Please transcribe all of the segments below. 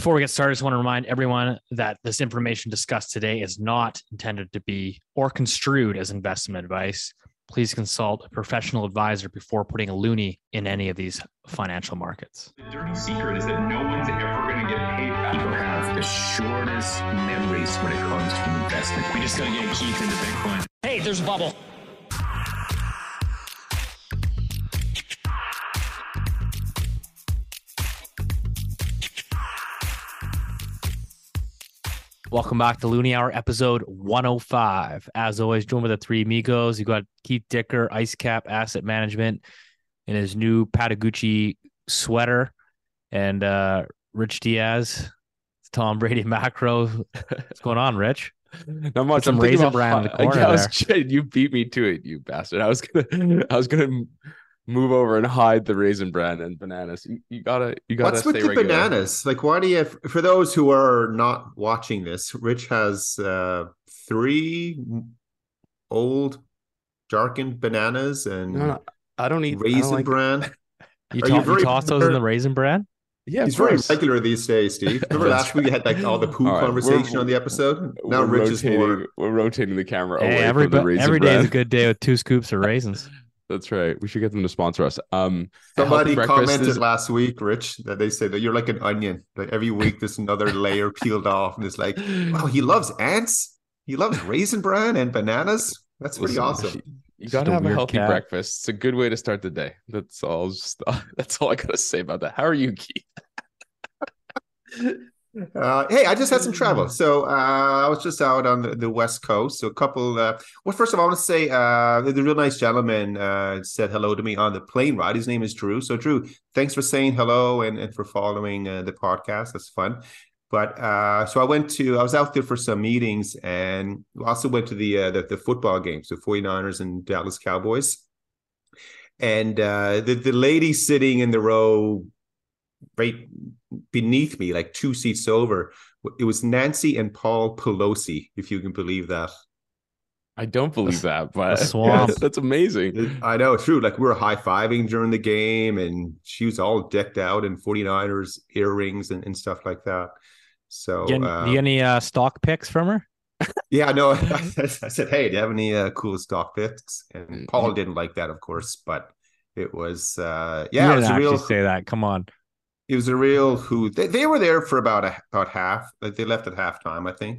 Before we get started, I just want to remind everyone that this information discussed today is not intended to be or construed as investment advice. Please consult a professional advisor before putting a loonie in any of these financial markets. The dirty secret is that no one's ever going to get paid back. People have the shortest memories when it comes to investment. We just got to get Keith into Bitcoin. Hey, there's a bubble. Welcome back to Loonie Hour, episode 105. As always, joined with the three amigos. You got Keith Dicker, IceCap Asset Management, in his new Patagucci sweater, and uh, Rich Diaz, Tom Brady macro. What's going on, Rich? Not much. some I'm Raisin Bran in the corner Yeah, was, you beat me to it, you bastard. I was gonna, I was gonna move over and hide the raisin bran and bananas. You, you gotta, you gotta What's with stay the regular. bananas? Like, why do you? Have, for those who are not watching this, Rich has uh, three old darkened bananas and No, no, I don't eat I don't raisin like- bran. You, Are to- you you toss those in the raisin bread? Yeah, He's very course. regular these days, Steve. Remember That's last week we had like all the poo All right, conversation we're- on the episode. Now Rich is rotating, more. We're rotating the camera Hey, away every, from the raisin every day is a good day with two scoops of raisins. That's right. We should get them to sponsor us. Um, Somebody commented is- last week, Rich, that they said that you're like an onion. Like every week, there's another layer peeled off, and it's like, wow, he loves ants. He loves raisin bran and bananas. That's pretty Listen, awesome. You Just gotta a have a healthy cat. breakfast. It's a good way to start the day. That's all. Just that's all I gotta say about that. How are you, Keith? Uh, hey, I just had some travel. So uh, I was just out on the, the West Coast. So a couple. Uh, well, first of all, I want to say uh, the real nice gentleman uh, said hello to me on the plane ride. His name is Drew. So Drew, thanks for saying hello and, and for following uh, the podcast. That's fun. But so I went to. I was out there for some meetings and also went to the the, the football games, the 49ers and Dallas Cowboys. And the the lady sitting in the row right beneath me, like two seats over. It was Nancy and Paul Pelosi, if you can believe that. I don't believe that, but swamp. Yes, that's amazing. I know true. Like we were high fiving during the game, and she was all decked out in 49ers earrings and, and stuff like that. So, Get, uh, you any uh, stock picks from her? yeah, no, I said, hey, do you have any uh, cool stock picks? And Mm, Paul didn't like that, of course, but it was, uh, yeah, it didn't was actually real. say that. Come on. It was a real who they, they were there for about a, about half like they left at halftime i think.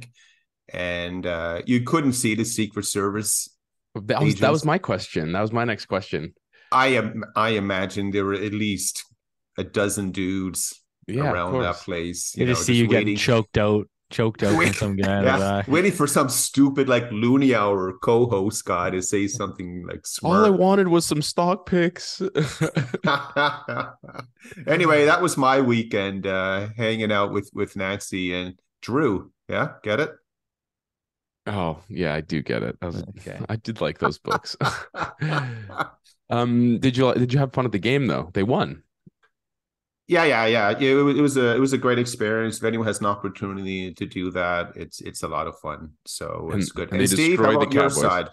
And uh you couldn't see the secret service That was that was my question. That was my next question. i am i imagine there were at least a dozen dudes Yeah, around that place You you know just see just you getting choked out, choked out from some guy yeah, waiting for some stupid like loonie hour co-host guy to say something like All I wanted was some stock picks. anyway that was my weekend uh hanging out with with nancy and drew yeah get it oh yeah, I do get it. I, was, Okay. I did like those books. um, did you did you have fun at the game though? They won. Yeah, yeah, yeah. It, it was a it was a great experience. If anyone has an opportunity to do that, it's it's a lot of fun. So And- it's good. and And, they Steve, how destroyed the about your Cowboys. side?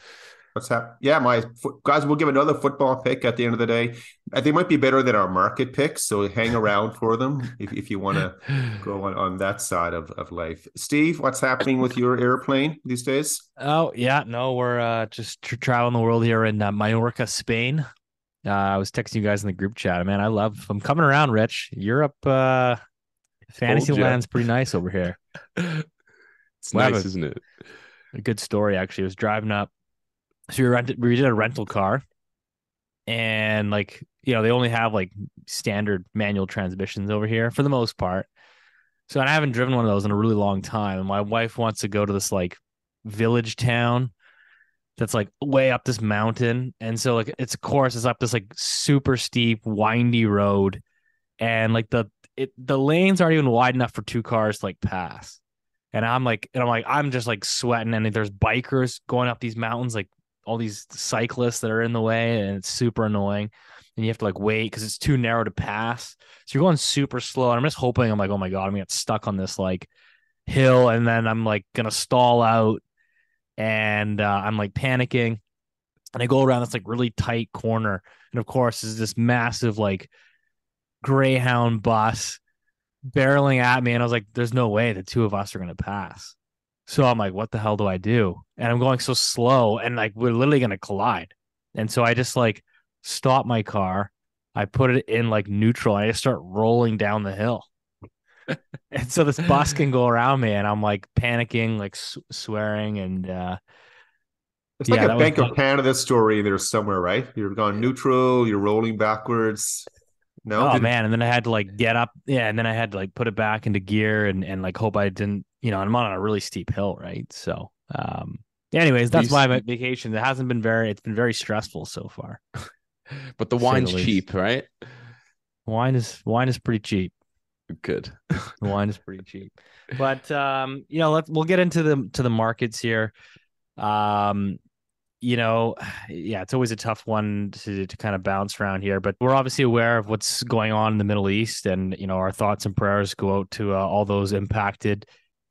What's happening? Yeah, my fo- guys. We'll give another football pick at the end of the day. Uh, They might be better than our market picks, so hang around for them if if you want to go on on that side of of life. Steve, what's happening with your airplane these days? Oh yeah, no, we're uh, just tr- traveling the world here in uh, Mallorca, Spain. Uh, I was texting you guys in the group chat. Man, I love. I'm coming around, Rich. Europe, uh, fantasy land's pretty nice over here. it's Well, nice, a- isn't it? a good story actually. I was driving up, so we rented we did a rental car, and like you know they only have like standard manual transmissions over here for the most part. So and I haven't driven one of those in a really long time. And my wife wants to go to this like village town that's like way up this mountain, and so like it's of course it's up this like super steep windy road, and like the it the lanes aren't even wide enough for two cars to like pass. And I'm like, and I'm like, I'm just like sweating, and there's bikers going up these mountains, like all these cyclists that are in the way, and it's super annoying. And you have to like wait because it's too narrow to pass. So you're going super slow, and I'm just hoping I'm like, oh my god, I'm gonna get stuck on this like hill, and then I'm like gonna stall out, and uh, I'm like panicking, and I go around this like really tight corner, and of course, is this massive like Greyhound bus barreling at me, and I was like, "There's no way the two of us are gonna pass." So I'm like, "What the hell do I do?" And I'm going so slow, and like we're literally gonna collide. And so I just like stop my car. I put it in like neutral. I just start rolling down the hill. And so this bus can go around me, and I'm like panicking, like s- swearing, and uh, It's Yeah, like that a was Bank of fun. Canada story there somewhere, right? You're going neutral, you're rolling backwards. No, oh Did- man, and then I had to like get up, yeah, and then I had to like put it back into gear and and like hope I didn't, you know, I'm on a really steep hill, right? So, um, anyways, that's These- my vacation. It hasn't been very, it's been very stressful so far. But the Say the wine's cheap, right? Wine is wine is pretty cheap. Good. The wine is pretty cheap. But um, you know, let's we'll get into the to the markets here. Um, you know, yeah, it's always a tough one to to kind of bounce around here, but we're obviously aware of what's going on in the Middle East, and you know, our thoughts and prayers go out to uh, all those impacted.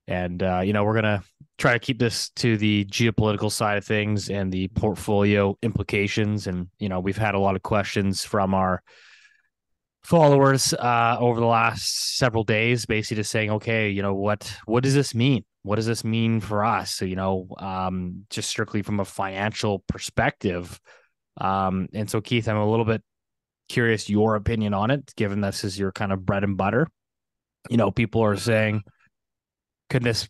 And uh, you know, we're gonna try to keep this to the geopolitical side of things and the portfolio implications. And you know, we've had a lot of questions from our followers uh, over the last several days, basically just saying, okay, you know, what what does this mean? What does this mean for us? So, you know, um, just strictly from a financial perspective. Um, and so, Keith, I'm a little bit curious your opinion on it, given this is your kind of bread and butter. You know, people are saying, could this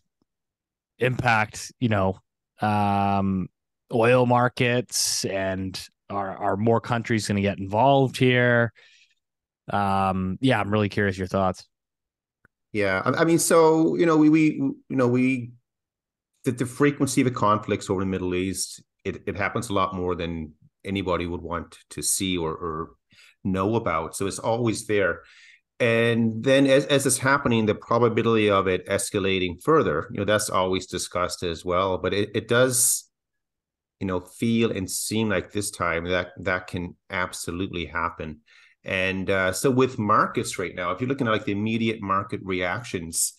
impact, you know, um, oil markets and are are more countries going to get involved here? Um yeah i'm really curious your thoughts Yeah, I, I mean, so you know, we we you know we the, the frequency of the conflicts over the Middle East it it happens a lot more than anybody would want to see or or know about. So it's always there. And then as as it's happening, the probability of it escalating further, you know, that's always discussed as well. But it, it does, you know, feel and seem like this time that that can absolutely happen. And uh, so with markets right now, if you're looking at like the immediate market reactions,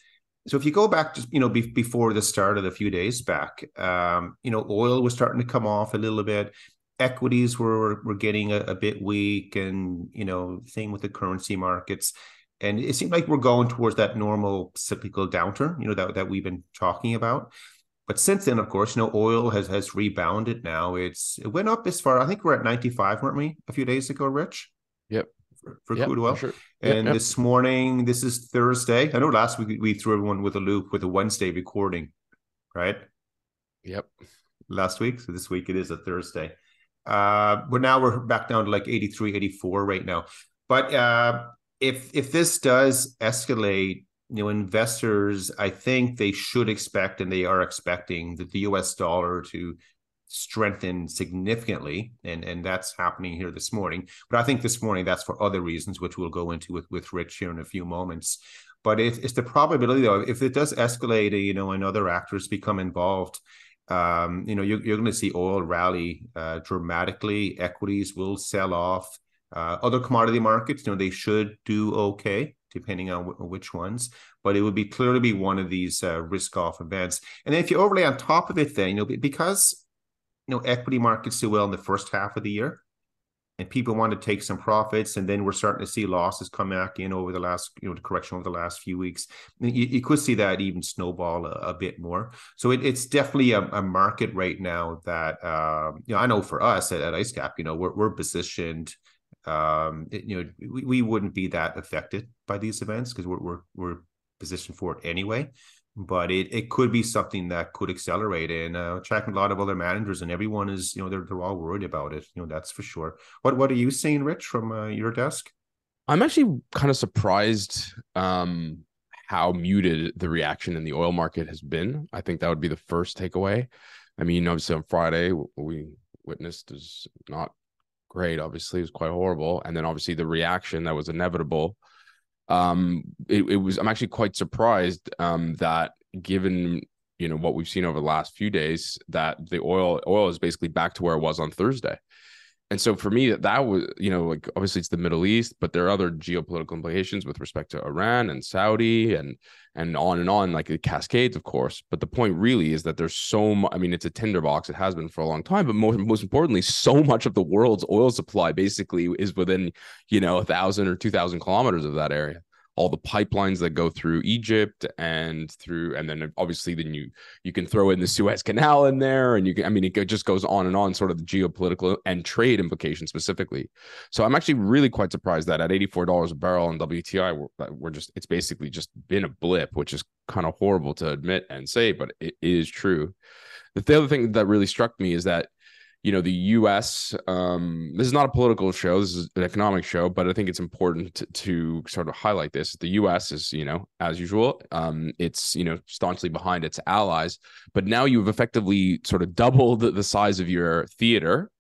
so if you go back to you know be- before the start of a few days back, um, you know oil was starting to come off a little bit, equities were were getting a, a bit weak, and you know same with the currency markets, and it seemed like we're going towards that normal cyclical downturn, you know that that we've been talking about. But since then, of course, you know, oil has has rebounded. Now it's it went up as far. I think we're at ninety five, weren't we, a few days ago, Rich? Yep. For, for Yep, crude for oil. sure. Yep, And yep. this morning, this is Thursday. I know last week we threw everyone with a loop with a Wednesday recording, right? Yep. Last week. So this week it is a Thursday. Uh, but now we're back down to like 83, 84 right now. But uh, if if this does escalate, you know, investors, I think they should expect and they are expecting that the US dollar to strengthen significantly and and that's happening here this morning. But i think this morning that's for other reasons which we'll go into with with rich here in a few moments. But it, it's the probability though if it does escalate you know and other actors become involved um you know you're, you're going to see oil rally uh, dramatically. Equities will sell off. Uh, other commodity markets you know they should do okay depending on w- which ones. But it would be clearly be one of these uh, risk off events. And if you overlay on top of it then you know because you know equity markets do well in the first half of the year and people want to take some profits and then we're starting to see losses come back in over the last you know the correction over the last few weeks. You, you could see that even snowball a, a bit more. So it, it's definitely a, a market right now that um, you know i know for us at, at icecap you know we're, we're positioned um it- you know we, we wouldn't be that affected by these events because we're, we're we're positioned for it anyway but it, it could be something that could accelerate and uh tracking a lot of other managers and everyone is you know they're, they're all worried about it you know that's for sure what what are you seeing rich from uh, your desk I'm actually kind of surprised um, how muted the reaction in the oil market has been. I think that would be the first takeaway. I mean, obviously on Friday, what we witnessed is not great. Obviously, it was quite horrible, and then obviously the reaction that was inevitable. Um, it, it was. I'm actually quite surprised um, that given you know what we've seen over the last few days, that the oil oil is basically back to where it was on Thursday and so for me that was you know like obviously it's the middle east but there are other geopolitical implications with respect to iran and saudi and and on and on like it cascades of course. But the point really is that there's so much i mean it's a tinderbox. It has been for a long time but most, most importantly so much of the world's oil supply basically is within you know a thousand or two thousand kilometers of that area all the pipelines that go through Egypt and through, and then obviously then you you can throw in the Suez Canal in there, and you can, I mean, it just goes on and on, sort of the geopolitical and trade implications specifically. So I'm actually really quite surprised that at $84 a barrel on WTI, we're, we're just it's basically just been a blip, which is kind of horrible to admit and say, but it is true. The other thing that really struck me is that you know the us um, this is not a political show this is an economic show but i think it's important to, to sort of highlight this. The us is you know as usual um, it's you know staunchly behind its allies but now you've effectively sort of doubled the size of your theater.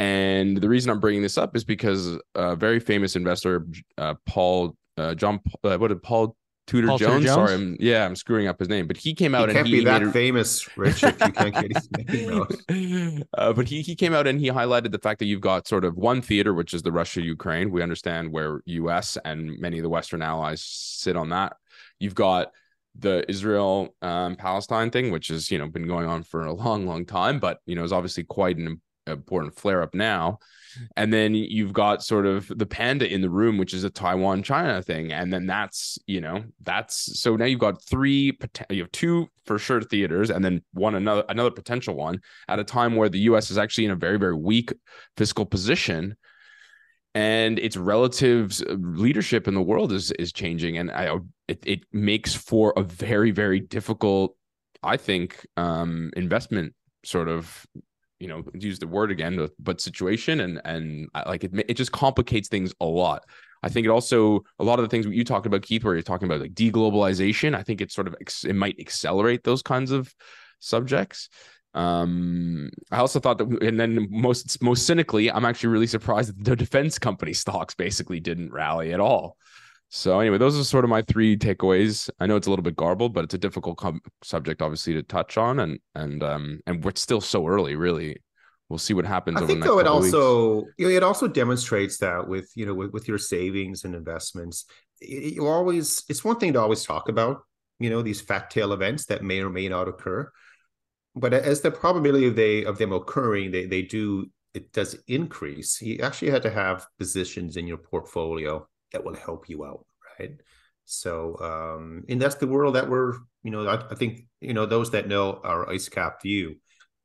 And the reason i'm bringing this up is because a very famous investor uh, paul uh, john uh, what did paul Tudor Jones? Jones? Sorry, I'm, yeah, I'm screwing up his name, but he came out he and can't he be that a... famous, Richard. you can't get his name uh, but he he came out and he highlighted the fact that you've got sort of one theater, which is the Russia Ukraine. We understand where U.S. and many of the Western allies sit on that. You've got the Israel um, Palestine thing, which has you know been going on for a long, long time, but you know is obviously quite an important flare up now. And then you've got sort of the panda in the room, which is a Taiwan China thing. And then that's, you know, that's so now you've got three, you have two for sure theaters and then one another, another potential one at a time where the US is actually in a very, very weak fiscal position and its relative leadership in the world is is changing and i it, it makes for a very very difficult i think um investment sort of you know use the word again but situation and and like it, it just complicates things a lot. I think it also a lot of the things you talked about keith where you're talking about like deglobalization i think it sort of it might accelerate those kinds of subjects. Um i also thought that and then most most cynically i'm actually really surprised that the defense company stocks basically didn't rally at all so anyway, those are sort of my three takeaways. I know it's a little bit garbled, but it's a difficult com- subject, obviously, to touch on, and and um and we're still so early. Really, we'll see what happens. I think though it also you know, it also demonstrates that with you know with, with your savings and investments, you always it's one thing to always talk about you know these fat tail events that may or may not occur, but as the probability of they of them occurring, they they do it does increase. You actually had to have positions in your portfolio that will help you out, right? So, um, and that's the world that we're, you know, I, I think, you know, those that know our IceCap view,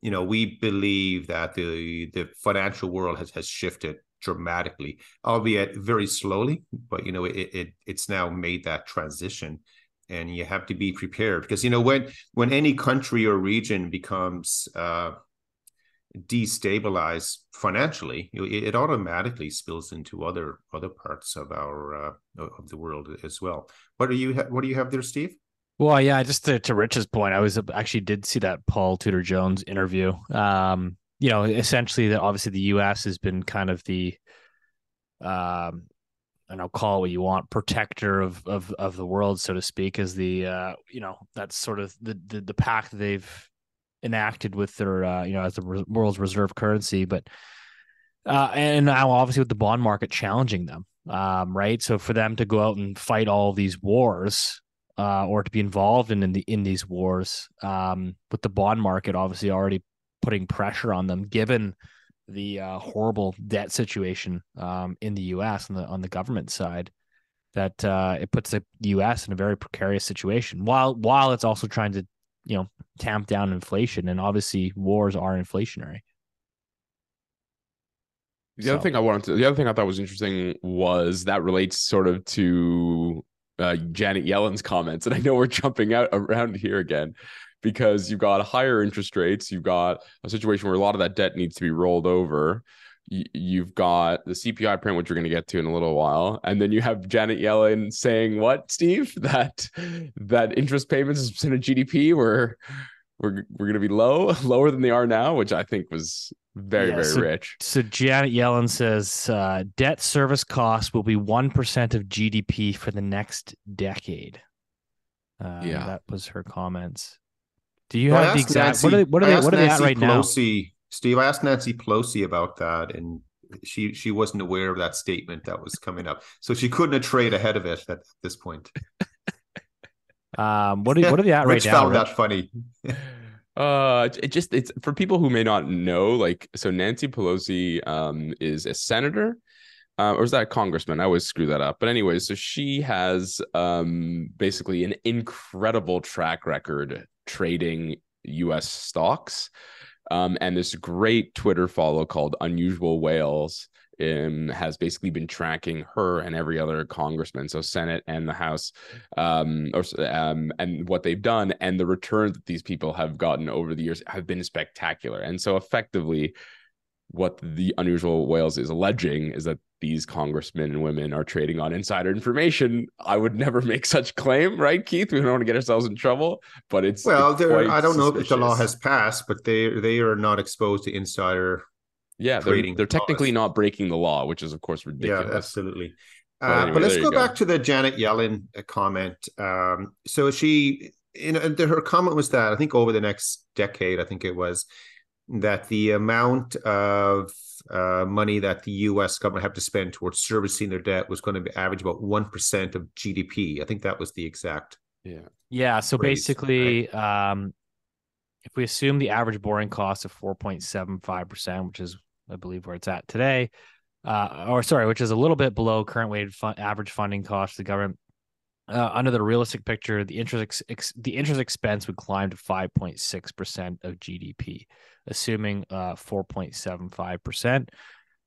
you know, we believe that the the financial world has has shifted dramatically, albeit very slowly, but you know, it, it it's now made that transition and you have to be prepared because you know when when any country or region becomes uh, destabilize financially, it automatically spills into other other parts of our uh, of the world as well. What do you ha- what do you have there, Steve? Well, yeah, just to, to Rich's point, I was actually did see that Paul Tudor Jones interview. Um, you know, essentially that obviously the U.S. has been kind of the, um, I don't call it what you want, protector of of of the world, so to speak, is the uh, you know that's sort of the the, the pact they've enacted with their uh, you know as the world's reserve currency, but uh, and now obviously with the bond market challenging them, um, right? So for them to go out and fight all these wars, uh, or to be involved in in, the, in these wars, um, with the bond market obviously already putting pressure on them, given the uh, horrible debt situation um, in the U.S. on the on the government side, that uh, it puts the U.S. in a very precarious situation. While while it's also trying to you know tamp down inflation and obviously wars are inflationary the so. other thing i wanted to the other thing i thought was interesting was that relates sort of to uh, janet yellen's comments and i know we're jumping out around here again because you've got higher interest rates you've got a situation where a lot of that debt needs to be rolled over you've got the CPI print, which we're going to get to in a little while, and then you have Janet Yellen saying what, Steve, that that interest payments as a percent of GDP were we're we're going to be low, lower than they are now, which I think was very yeah, very so, rich. So Janet Yellen says uh, debt service costs will be one percent of GDP for the next decade. Uh, yeah, that was her comments. Do you well, have the exact? Nancy, what are they? What are they? What are they at right Pelosi, now? Steve, I asked Nancy Pelosi about that, and she she wasn't aware of that statement that was coming up, so she couldn't have trade ahead of it at this point. um, what are what are they at Rich right now? Found Rich? that funny. uh, it just it's for people who may not know. Like, so Nancy Pelosi um is a senator. uh, or is that a congressman? I always screw that up. But anyway, so she has um, basically an incredible track record trading U.S. stocks, um, and this great Twitter follow called Unusual Whales um, has basically been tracking her and every other congressman, so Senate and the House, um, or um, and what they've done, and the returns that these people have gotten over the years have been spectacular. And so, effectively, what the unusual whales is alleging is that these congressmen and women are trading on insider information. I would never make such claim, right, Keith? We don't want to get ourselves in trouble, but it's well, it's I don't know if the law has passed, but they they are not exposed to insider. yeah, they're, trading they're technically not breaking the law, which is of course ridiculous. Yeah, absolutely. But Uh, anyway, but let's go, go. back to the Janet Yellen uh, comment. Um, so she, you know, her comment was that I think over the next decade, I think it was that the amount of uh, money that the U.S. government have to spend towards servicing their debt was going to be average about one percent of GDP. I think that was the exact. Yeah. Yeah. So Rates, basically, um, if we assume the average borrowing cost of 4.75%, which is, I believe, where it's at today, uh, or sorry, which is a little bit below current weighted fun- average funding cost of the government. Uh, under the realistic picture, the interest ex- ex- the interest expense would climb to 5.6% of GDP, assuming uh, 4.75%.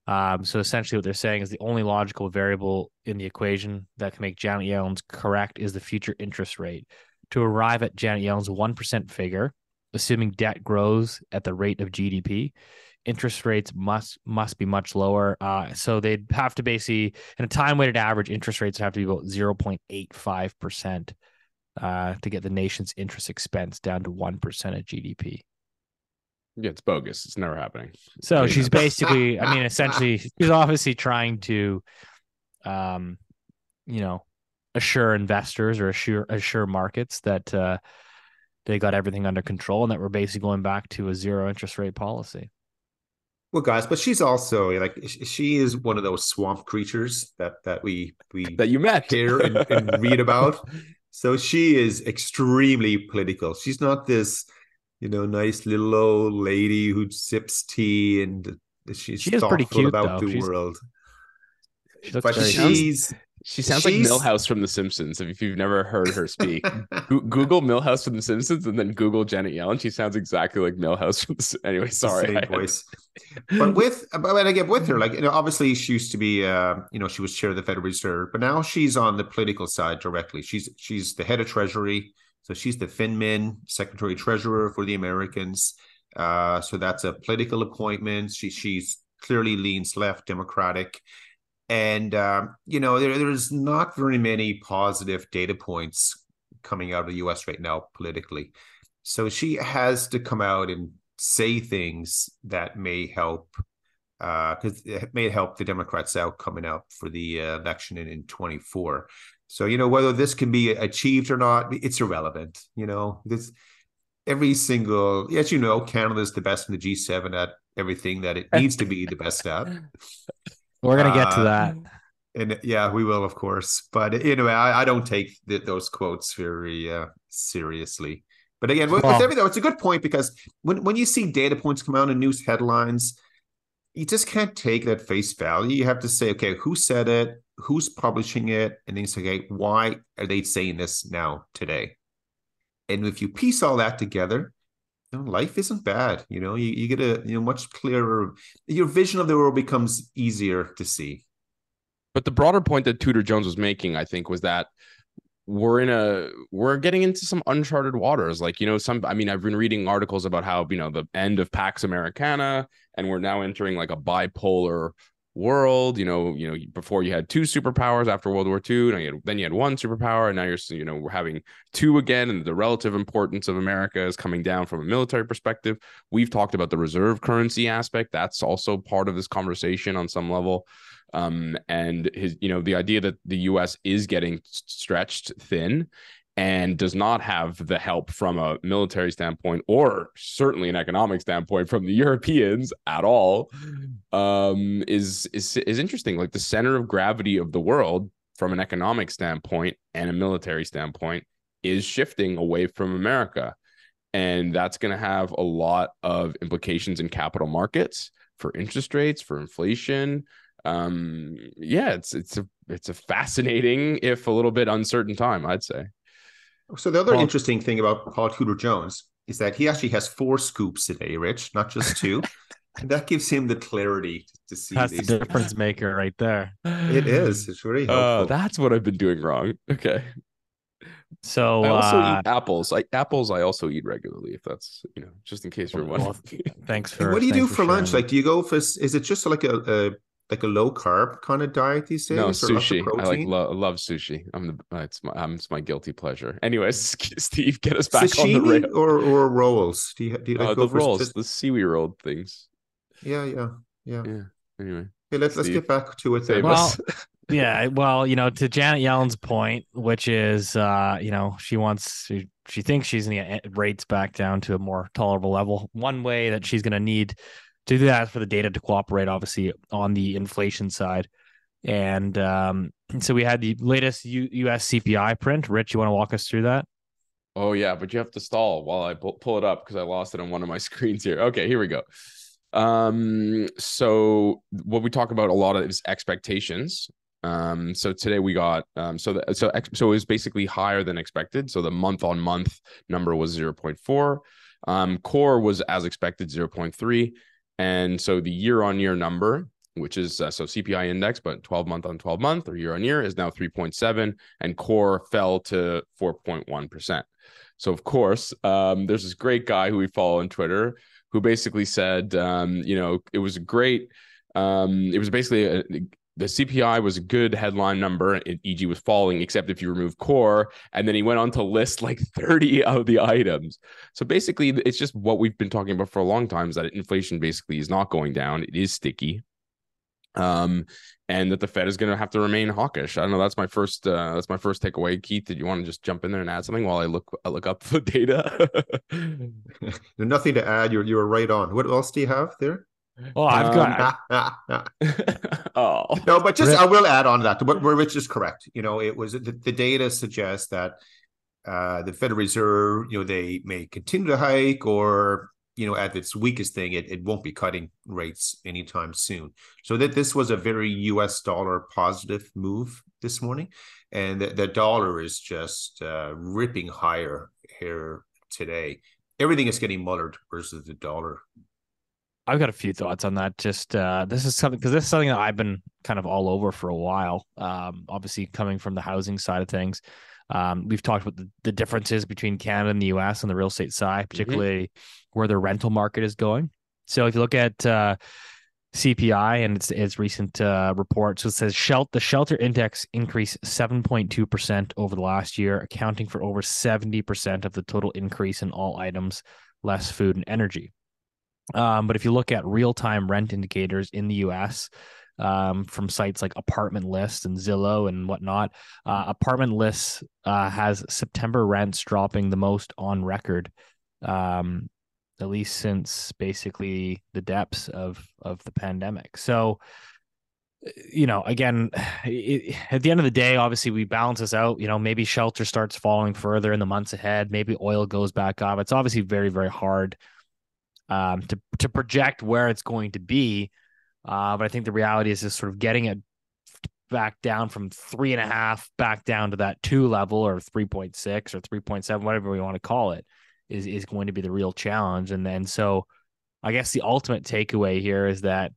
Um, so essentially, what they're saying is the only logical variable in the equation that can make Janet Yellen's correct is the future interest rate. To arrive at Janet Yellen's 1% figure, assuming debt grows at the rate of GDP, interest rates must must be much lower. Uh, so they'd have to basically, in a time weighted average, interest rates would have to be about 0.85% uh, to get the nation's interest expense down to 1% of GDP. Yeah, it's bogus. It's never happening. So Yeah. she's basically, I mean, essentially, she's obviously trying to, um, you know, assure investors or assure assure markets that uh, they got everything under control and that we're basically going back to a zero interest rate policy. Well, guys, but she's also like she is one of those swamp creatures that that we we That you met. hear and, and read about. So she is extremely political. She's not this, you know, nice little old lady who sips tea and she's She is pretty thoughtful cute, about though. the She's- world. She looks But very she's She sounds She's- like Milhouse from The Simpsons. If you've never heard her speak, Go- Google Milhouse from The Simpsons and then Google Janet Yellen. She sounds exactly like Milhouse from The. Anyway, sorry. same voice. But with, but again, with her, like you know, obviously she used to be, uh, you know, she was chair of the Federal Reserve, but now she's on the political side directly. She's she's the head of Treasury, so she's the FinMin Secretary Treasurer for the Americans. Uh, so that's a political appointment. She she's clearly leans left, Democratic, and um, you know there there's not very many positive data points coming out of the U.S. right now politically. So she has to come out and say things that may help because it may help the Democrats out coming out for the uh, election in, in 24. So, you know, whether this can be achieved or not, it's irrelevant. You know, this every single, as you know, Canada is the best in the G7 at everything that it needs to be the best at. We're gonna get to Uh, that. And yeah, we will, of course. But anyway, I, I don't take th- those quotes very uh, seriously. But again, with, with Well- everything, it's a good point because when, when you see data points come out in news headlines, you just can't take that face value. You have to say, okay, who said it? Who's publishing it? And you say, okay, why are they saying this now today? And if you piece all that together, you know, life isn't bad. You know, you, you get a you know much clearer. Your vision of the world becomes easier to see. But the broader point that Tudor Jones was making, I think, was that we're in a we're getting into some uncharted waters. Like, you know, some I mean, I've been reading articles about how, you know, the end of Pax Americana, and we're now entering like a bipolar world. You know, you know, before you had two superpowers after World War II, and then you had one superpower, and now you're you know, we're having two again, and the relative importance of America is coming down from a military perspective. We've talked about the reserve currency aspect. That's also part of this conversation on some level um, and his you know the idea that the U.S. is getting stretched thin and does not have the help from a military standpoint or certainly an economic standpoint from the Europeans at all um, is is is interesting. Like the center of gravity of the world from an economic standpoint and a military standpoint is shifting away from America. And that's going to have a lot of implications in capital markets for interest rates, for inflation, um, yeah, it's it's a it's a fascinating, if a little bit uncertain time, I'd say. So the other Well- interesting thing about Paul Tudor Jones is that he actually has four scoops today, Rich, not just two. and that gives him the clarity to see That's the difference maker right there. It is. It's really Uh, that's what I've been doing wrong. Okay. So I also uh, eat apples. I apples I also eat regularly, if that's you know, just in case you're Well, wondering. thanks for. what do you do thanks for lunch? sharing. Like, do you go for? Is it just like a, a like a low carb kind of diet these days? no or lots sushi. I like lo- love sushi. I'm the uh, it's my um, it's my guilty pleasure. Anyways, Steve, get us back on the Sashimi rail. or or rolls? Do you do you like Uh, go the for rolls, just- the seaweed rolled things. Yeah, yeah, yeah. Yeah. Anyway, Okay, let's let's get back to it. Then. Well. Yeah, well, you know, to Janet Yellen's point, which is, uh, you know, she wants, she, she thinks she's going to get rates back down to a more tolerable level. One way that she's going to need to do that for the data to cooperate, obviously, on the inflation side. And um, so we had the latest U- US CPI print. Rich, you want to walk us through that? Oh yeah, but you have to stall while I pull, pull it up because I lost it on one of my screens here. Okay, here we go. Um, so what we talk about a lot of is expectations. Um, so today we got um, so the, so so it was basically higher than expected. So the month on month number was zero point four. Um, core was as expected zero point three, and so the year on year number, which is uh, so CPI index, but twelve month on twelve month or year on year is now three point seven, and core fell to four point one percent. So of course, um, there's this great guy who we follow on Twitter who basically said, um, you know, it was great. Um, it was basically a, the CPI was a good headline number. EG was falling, except if you remove core. And then he went on to list like 30 of the items. So basically, it's just what we've been talking about for a long time: is that inflation basically is not going down. It is sticky. Um, and that the Fed is going to have to remain hawkish. I don't know. That's my first. Uh, that's my first takeaway. Keith, did you want to just jump in there and add something while I look I look up the data? Nothing to add. You're you're right on. What else do you have there? Oh, I've got, no, oh, no, but just I will add on to that. What where Rich is correct. You know, it was the, the data suggests that uh, the Federal Reserve, you know, they may continue to hike, or you know, at its weakest thing, it, it won't be cutting rates anytime soon. So that this was a very U.S. dollar positive move this morning, and the, the dollar is just uh, ripping higher here today. Everything is getting mullered versus the dollar. I've got a few thoughts on that. Just uh, this is something because this is something that I've been kind of all over for a while. Um, obviously, coming from the housing side of things, um, we've talked about the, the differences between Canada and the U.S. on the real estate side, particularly where the rental market is going. So if you look at uh, CPI and its its recent uh, report, so it says the shelter index increased seven point two percent over the last year, accounting for over seventy percent of the total increase in all items, less food and energy. Um, but if you look at real time rent indicators in the US um, from sites like Apartment List and Zillow and whatnot, uh, Apartment List uh, has September rents dropping the most on record, um, at least since basically the depths of of the pandemic. So, you know, again, it, at the end of the day, obviously we balance this out. You know, maybe shelter starts falling further in the months ahead. Maybe oil goes back up. It's obviously very very hard um, to to project where it's going to be. Uh, but I think the reality is just sort of getting it back down from three and a half back down to that two level or 3.6 or 3.7, whatever we want to call it, is is going to be the real challenge. And then so I guess the ultimate takeaway here is that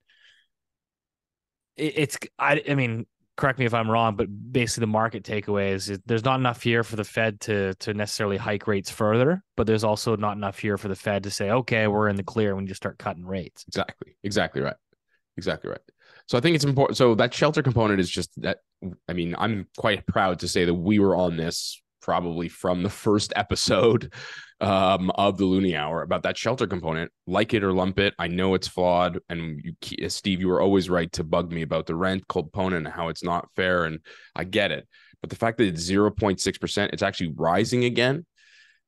it, it's I I mean correct me if I'm wrong, but basically the market takeaway is, there's not enough here for the Fed to to necessarily hike rates further, but there's also not enough here for the Fed to say, okay, we're in the clear when you start cutting rates. exactly, exactly right, exactly right. So I think it's important. So that shelter component is just that. I mean, I'm quite proud to say that we were on this probably from the first episode um, of the Loonie Hour about that shelter component. Like it or lump it, I know it's flawed, and you, Steve, you were always right to bug me about the rent component and how it's not fair, and I get it. But the fact that it's zero point six percent, it's actually rising again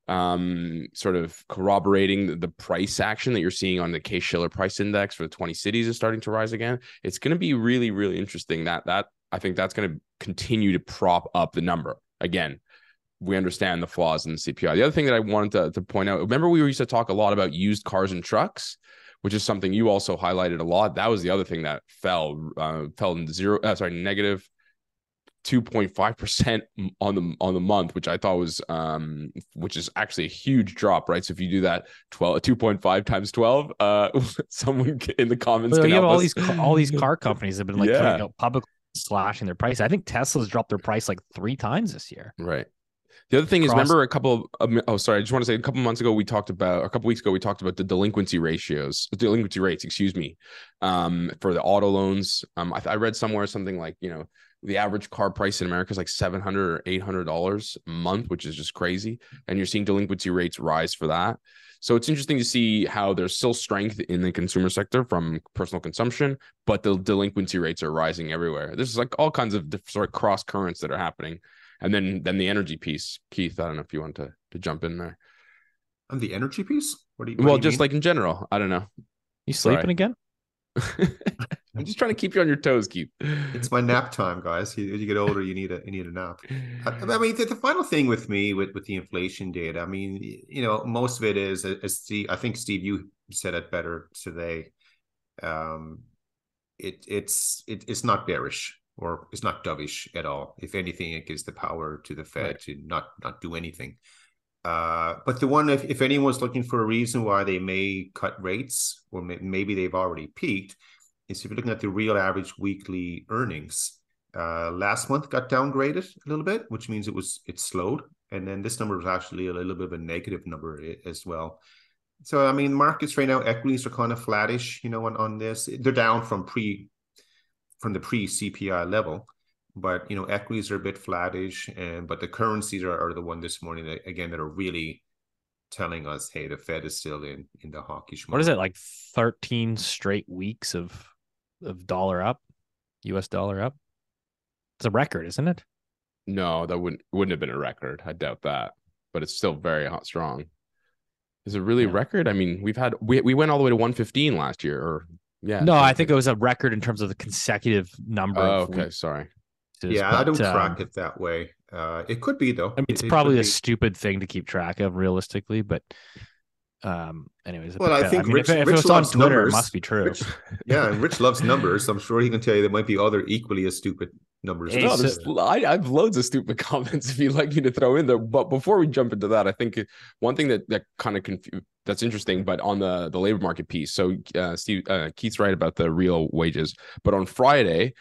um, sort of corroborating the, the price action that you're seeing on the Case Shiller price index for the 20 cities is starting to rise again. It's going to be really, really interesting. That that I think that's going to continue to prop up the number. Again, we understand the flaws in the CPI. The other thing that I wanted to, to point out, remember we used to talk a lot about used cars and trucks. which is something you also highlighted a lot. That was the other thing that fell, uh, fell in zero, uh, sorry, negative 2.5% on the on the month which i thought was um which is actually a huge drop right so if you do that 12 2.5 times 12 uh someone in the comments Well, can you have all us. these all these car companies have been like Yeah. out public slashing their price. I think Tesla's dropped their price like three times this year. Right. The other thing is, remember a couple of, oh, sorry, I just want to say a couple months ago, we talked about, a couple weeks ago, we talked about the delinquency ratios, delinquency rates, excuse me, um, for the auto loans. Um, I, I read somewhere something like, you know, the average car price in America is like 700 or $800 a month, which is just crazy. And you're seeing delinquency rates rise for that. So it's interesting to see how there's still strength in the consumer sector from personal consumption, but the delinquency rates are rising everywhere. There's like all kinds of sort of cross currents that are happening. And then then the energy piece, Keith. I don't know if you want to to jump in there. And the energy piece? What do you? what well, do you just mean? like in general. I don't know. You sleeping Sorry. again? I'm just trying to keep you on your toes, Keith. it's my nap time, guys. You, as you get older, you need a you need a nap. I, I mean, the, the final thing with me with with the inflation data. I mean, you know, most of it is as Steve. I think Steve, you said it better today. Um, it it's it, it's not bearish or it's not dovish at all. If anything, it gives the power to the Fed Right. to not not do anything. Uh, but the one, if, if anyone's looking for a reason why they may cut rates, or may, maybe they've already peaked, is if you're looking at the real average weekly earnings. Uh, last month got downgraded a little bit, which means it was it slowed, and then this number was actually a little bit of a negative number as well. So I mean, markets right now, equities are kind of flattish, you know, on, on this. They're down from pre from the pre CPI level, but you know, equities are a bit flattish, and but the currencies are, are the one this morning that, again that are really telling us, hey, the Fed is still in in the hawkish. Market. What is it like? Thirteen straight weeks of of dollar up, U.S. dollar up. It's a record, isn't it? No, that wouldn't wouldn't have been a record. I doubt that. But it's still very hot strong. Is it really a record? I mean, we've had we we went all the way to 115 last year, or yeah. no, I think it was a record in terms of the consecutive number. Oh, of okay, weeks, sorry. Yeah, I don't track um, it that way. Uh, it could be though. I mean, it's It- it probably could a be. stupid thing to keep track of realistically, but um, anyways. Well, but, I uh, think mean, Rich- if, if Rich it was on loves Twitter, numbers. it must be true. Rich- yeah, and Rich loves numbers. I'm sure he can tell you there might be other equally as stupid numbers. Hey, No, so- I, I have loads of stupid comments if you'd like me to throw in there. But before we jump into that, I think one thing that that kind of confu- that's interesting, but on the the labor market piece. So uh, Steve uh, Keith's right about the real wages, but on Friday.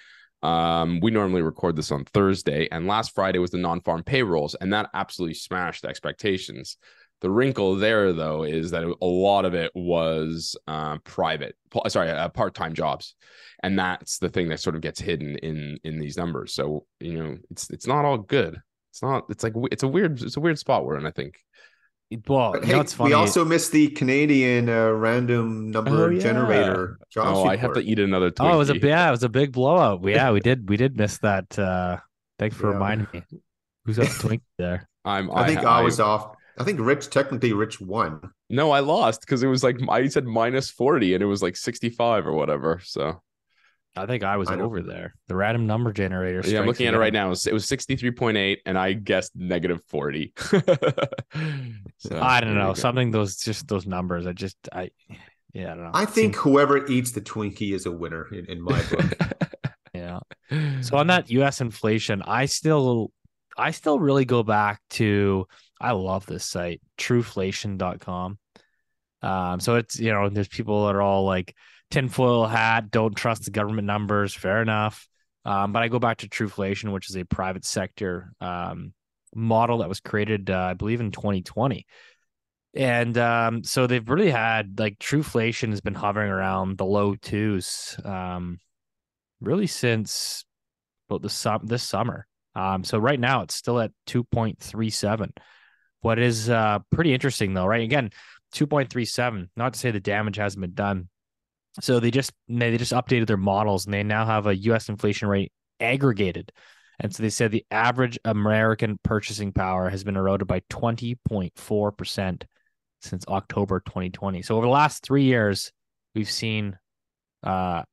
Um, we normally record this on Thursday, and last Friday was the non-farm payrolls, and that absolutely smashed expectations. The wrinkle there, though, is that a lot of it was uh, private, sorry, uh, part-time jobs, and that's the thing that sort of gets hidden in in these numbers. So you know, it's it's not all good. It's not. It's like it's a weird it's a weird spot we're in. I think. well, hey, know, it's funny. we also missed the Canadian uh, random number Oh, yeah. generator jobs Oh, I have to report. eat another. Twinkie. oh, it was a yeah, it was a big blowout. Yeah, we did we did miss that. Uh, thanks for Yeah. reminding me. Who's up got the twink there? I'm. I think I, was off. I think Rich technically Rich won. No, I lost because it was like I said minus forty, and it was like sixty five or whatever. So I think I was I over there. The random number generator. yeah, I'm looking at it right now. It was, was sixty three point eight, and I guessed negative forty. So, I don't know. Something those just those numbers. I just I yeah, I don't know. I think seems- whoever eats the Twinkie is a winner in, in my book. yeah. So on that US inflation, I still I still really go back to I love this site, truflation.com. Um, so it's you know, there's people that are all like tinfoil hat, don't trust the government numbers, fair enough. Um, but I go back to Truflation, which is a private sector um model that was created, uh, I believe, in 2020. And um, so they've really had like Truflation has been hovering around the low twos um, really since about the sum this summer. Um, so right now it's still at 2.37. What is uh pretty interesting though, right? Again, 2.37. Not to say the damage hasn't been done. So they just they just updated their models and they now have a US inflation rate aggregated. And so they said the average American purchasing power has been eroded by 20.4% since October 2020. So over the last 3 years, we've seen uh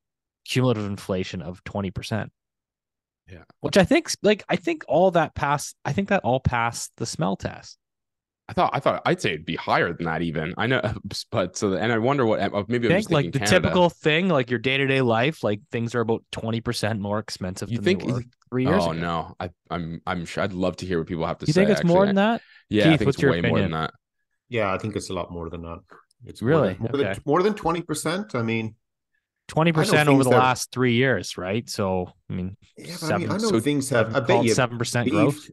cumulative inflation of 20%. Yeah. Which I think like I think all that passed I think that all passed the smell test. I thought I thought I'd say it'd be higher than that even. I know, but so and I wonder what uh, maybe I'm think just like the Canada. typical thing, like your day to day life, like things are about twenty percent more expensive. You than think? they were three years Oh ago. no, I, I'm I'm sure I'd love to hear what people have to You say. You think it's more than that? Yeah, I think what's it's your way more than opinion? that. Yeah, I think it's a lot more than that. It's Really? more, than, Okay. more than twenty percent. I mean, Twenty percent over the that- last three years, right? So I mean, yeah, but I mean, I know Seven- things have. I bet you seven percent growth. beef,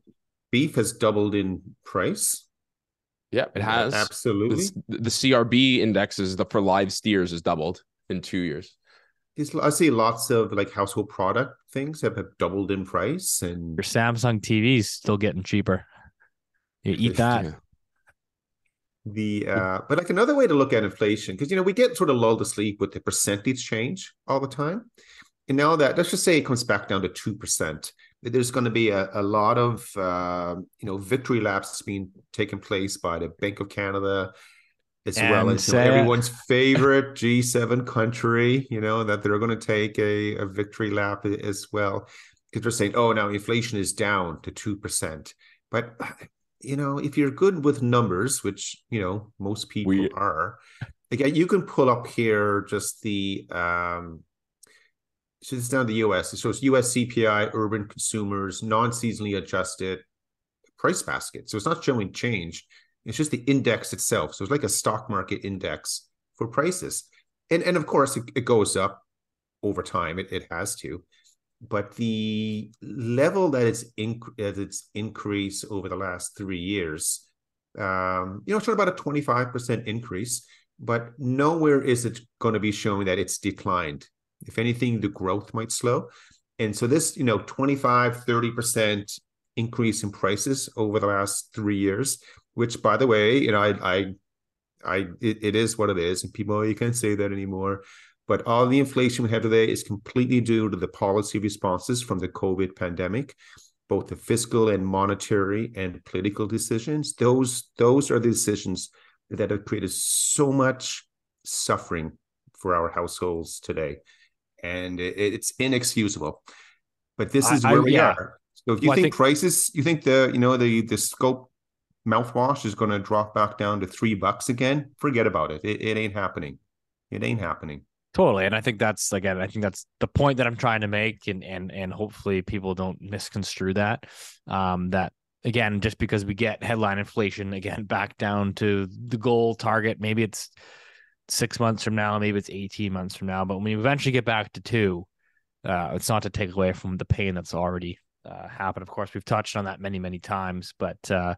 beef has doubled in price. Yeah, it has. absolutely. This- the CRB indexes the for live steers has doubled in two years. There's- I see lots of like household product things have, have doubled in price, and Your Samsung TV's still getting cheaper. You eat that. Yeah. the uh, but like another way to look at inflation because you know we get sort of lulled to sleep with the percentage change all the time, and now that let's just say it comes back down to two percent, there's going to be a, a lot of uh, you know victory laps being taken place by the Bank of Canada. As well as you know, everyone's favorite G7 country, you know, that they're going to take a, a victory lap as well. Because they're saying, oh, now inflation is down to 2%. But you know, if you're good with numbers, which you know most people We- are, again, you can pull up here just the um. So it's down the U.S. It shows U.S. CPI, urban consumers, non-seasonally adjusted price basket. So it's not showing change; it's just the index itself. So it's like a stock market index for prices, and and of course it, it goes up over time. It it has to, but the level that it's inc- that it's increased over the last three years, um, you know, it's about a twenty five percent increase, but nowhere is it going to be showing that it's declined. If anything, the growth might slow, and so this, you know, 25, 30 percent increase in prices over the last three years, which, by the way, you know, I, I, I, it, it is what it is, and people, you can't say that anymore. But all the inflation we have today is completely due to the policy responses from the COVID pandemic, both the fiscal and monetary and political decisions. Those those are the decisions that have created so much suffering for our households today, and it, it's inexcusable. But this is I- where we yeah. are. So if you Well, think, think- prices, you think the you know the the scope mouthwash is going to drop back down to three bucks again, forget about it. It, it ain't happening. It ain't happening. Totally. And I think that's again, I think that's the point that I'm trying to make and and and hopefully people don't misconstrue that. Um that again, just because we get headline inflation again back down to the goal target, maybe it's six months from now, maybe it's 18 months from now. But when we eventually get back to two, uh, it's not to take away from the pain that's already uh, happened. Of course, we've touched on that many, many times, but uh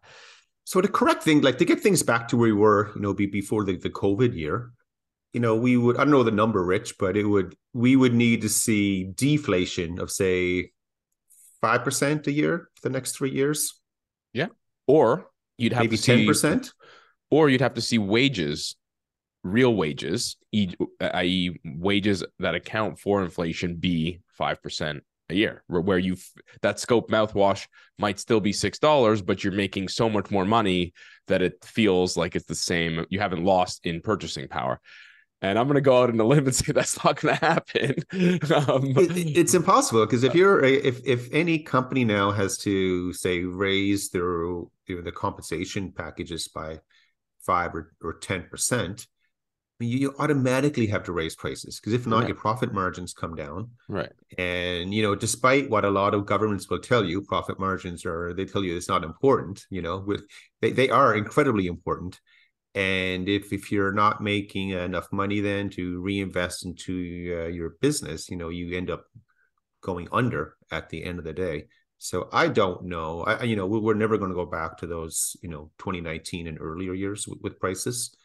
So the correct thing, like to get things back to where we were, you know, be, before the, the COVID year, you know, we would I don't know the number, Rich, but it would we would need to see deflation of say five percent a year for the next three years, Yeah. Or you'd have maybe to 10%. or you'd have to see wages, real wages, i.e., wages that account for inflation, be five percent a year. Where you that scope mouthwash might still be six dollars, but you're making so much more money that it feels like it's the same. You haven't lost in purchasing power. And I'm gonna go out on a limb and say that's not gonna happen. um, It, it's impossible because if you're if if any company now has to say raise their you know, the compensation packages by five or or ten percent, Mean, you automatically have to raise prices because if not, Yeah. your profit margins come down. right. And you know, despite what a lot of governments will tell you, profit margins are they tell you it's not important. You know, with they, they are incredibly important. And if if you're not making enough money then to reinvest into uh, your business, you know, you end up going under at the end of the day. So I don't know. I you know we- we're never going to go back to those you know 2019 and earlier years with, with prices,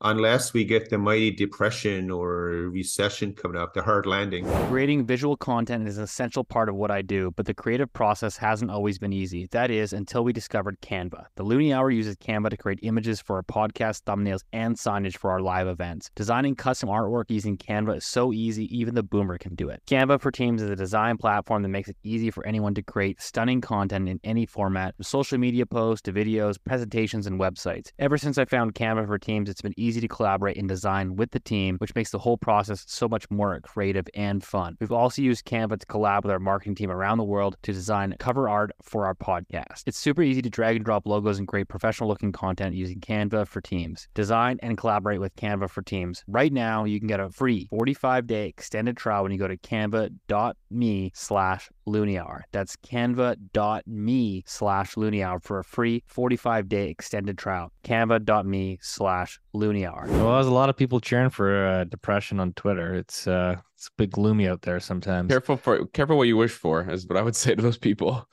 unless we get the mighty depression or recession coming up, the hard landing. Creating visual content is an essential part of what I do, but the creative process hasn't always been easy. That is, until we discovered Canva. The Loonie Hour uses Canva to create images for our podcast, thumbnails, and signage for our live events. Designing custom artwork using Canva is so easy, even the boomer can do it. Canva for Teams is a design platform that makes it easy for anyone to create stunning content in any format, from social media posts to videos, presentations, and websites. Ever since I found Canva for Teams, it's been easy easy to collaborate and design with the team, which makes the whole process so much more creative and fun. We've also used Canva to collab with our marketing team around the world to design cover art for our podcast. It's super easy to drag and drop logos and create professional looking content using Canva for Teams. Design and collaborate with Canva for Teams. Right now, you can get a free 45 day extended trial when you go to canva.me slash looniehour. That's canva.me slash looniehour for a free 45 day extended trial. Canva.me slash looniehour. Well, there's a lot of people cheering for uh, depression on Twitter. It's uh, it's a bit gloomy out there sometimes. Careful for careful what you wish for, is what I would say to those people.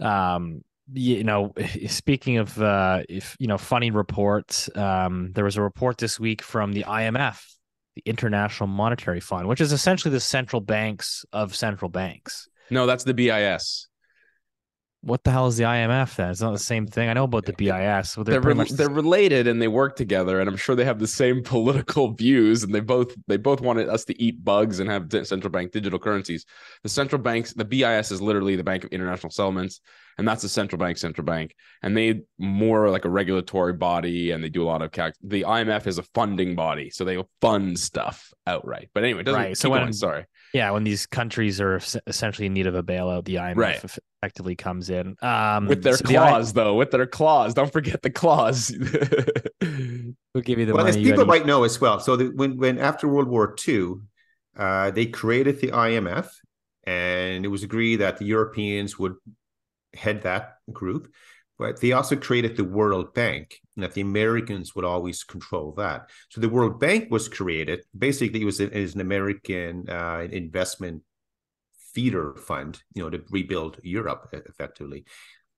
Um, you know, speaking of uh, if you know, funny reports. Um, there was a report this week from the IMF, the International Monetary Fund, which is essentially the central banks of central banks. No, that's the BIS. What the hell is the IMF then? It's not the same thing. I know about the BIS. Well, They're they're, re- the they're related and they work together, and I'm sure they have the same political views. And they both they both wanted us to eat bugs and have central bank digital currencies. The central banks, the BIS is literally the Bank of International Settlements, and that's the central bank, central bank, and they more like a regulatory body, and they do a lot of calc. The IMF is a funding body, so they fund stuff outright. But anyway, it doesn't. Right, So so when- going, sorry. Yeah. When these countries are essentially in need of a bailout, the IMF Right. effectively comes in um, With their so the I- claws, though, with their claws. Don't forget the claws. We'll give you the well, money. you people gotta- might know as well. So the, when when after World War II, uh, they created the IMF, and it was agreed that the Europeans would head that group. But they also created the World Bank, and that the Americans would always control that. So the World Bank was created. Basically, it was, a, it was an American uh, investment feeder fund, you know, to rebuild Europe effectively.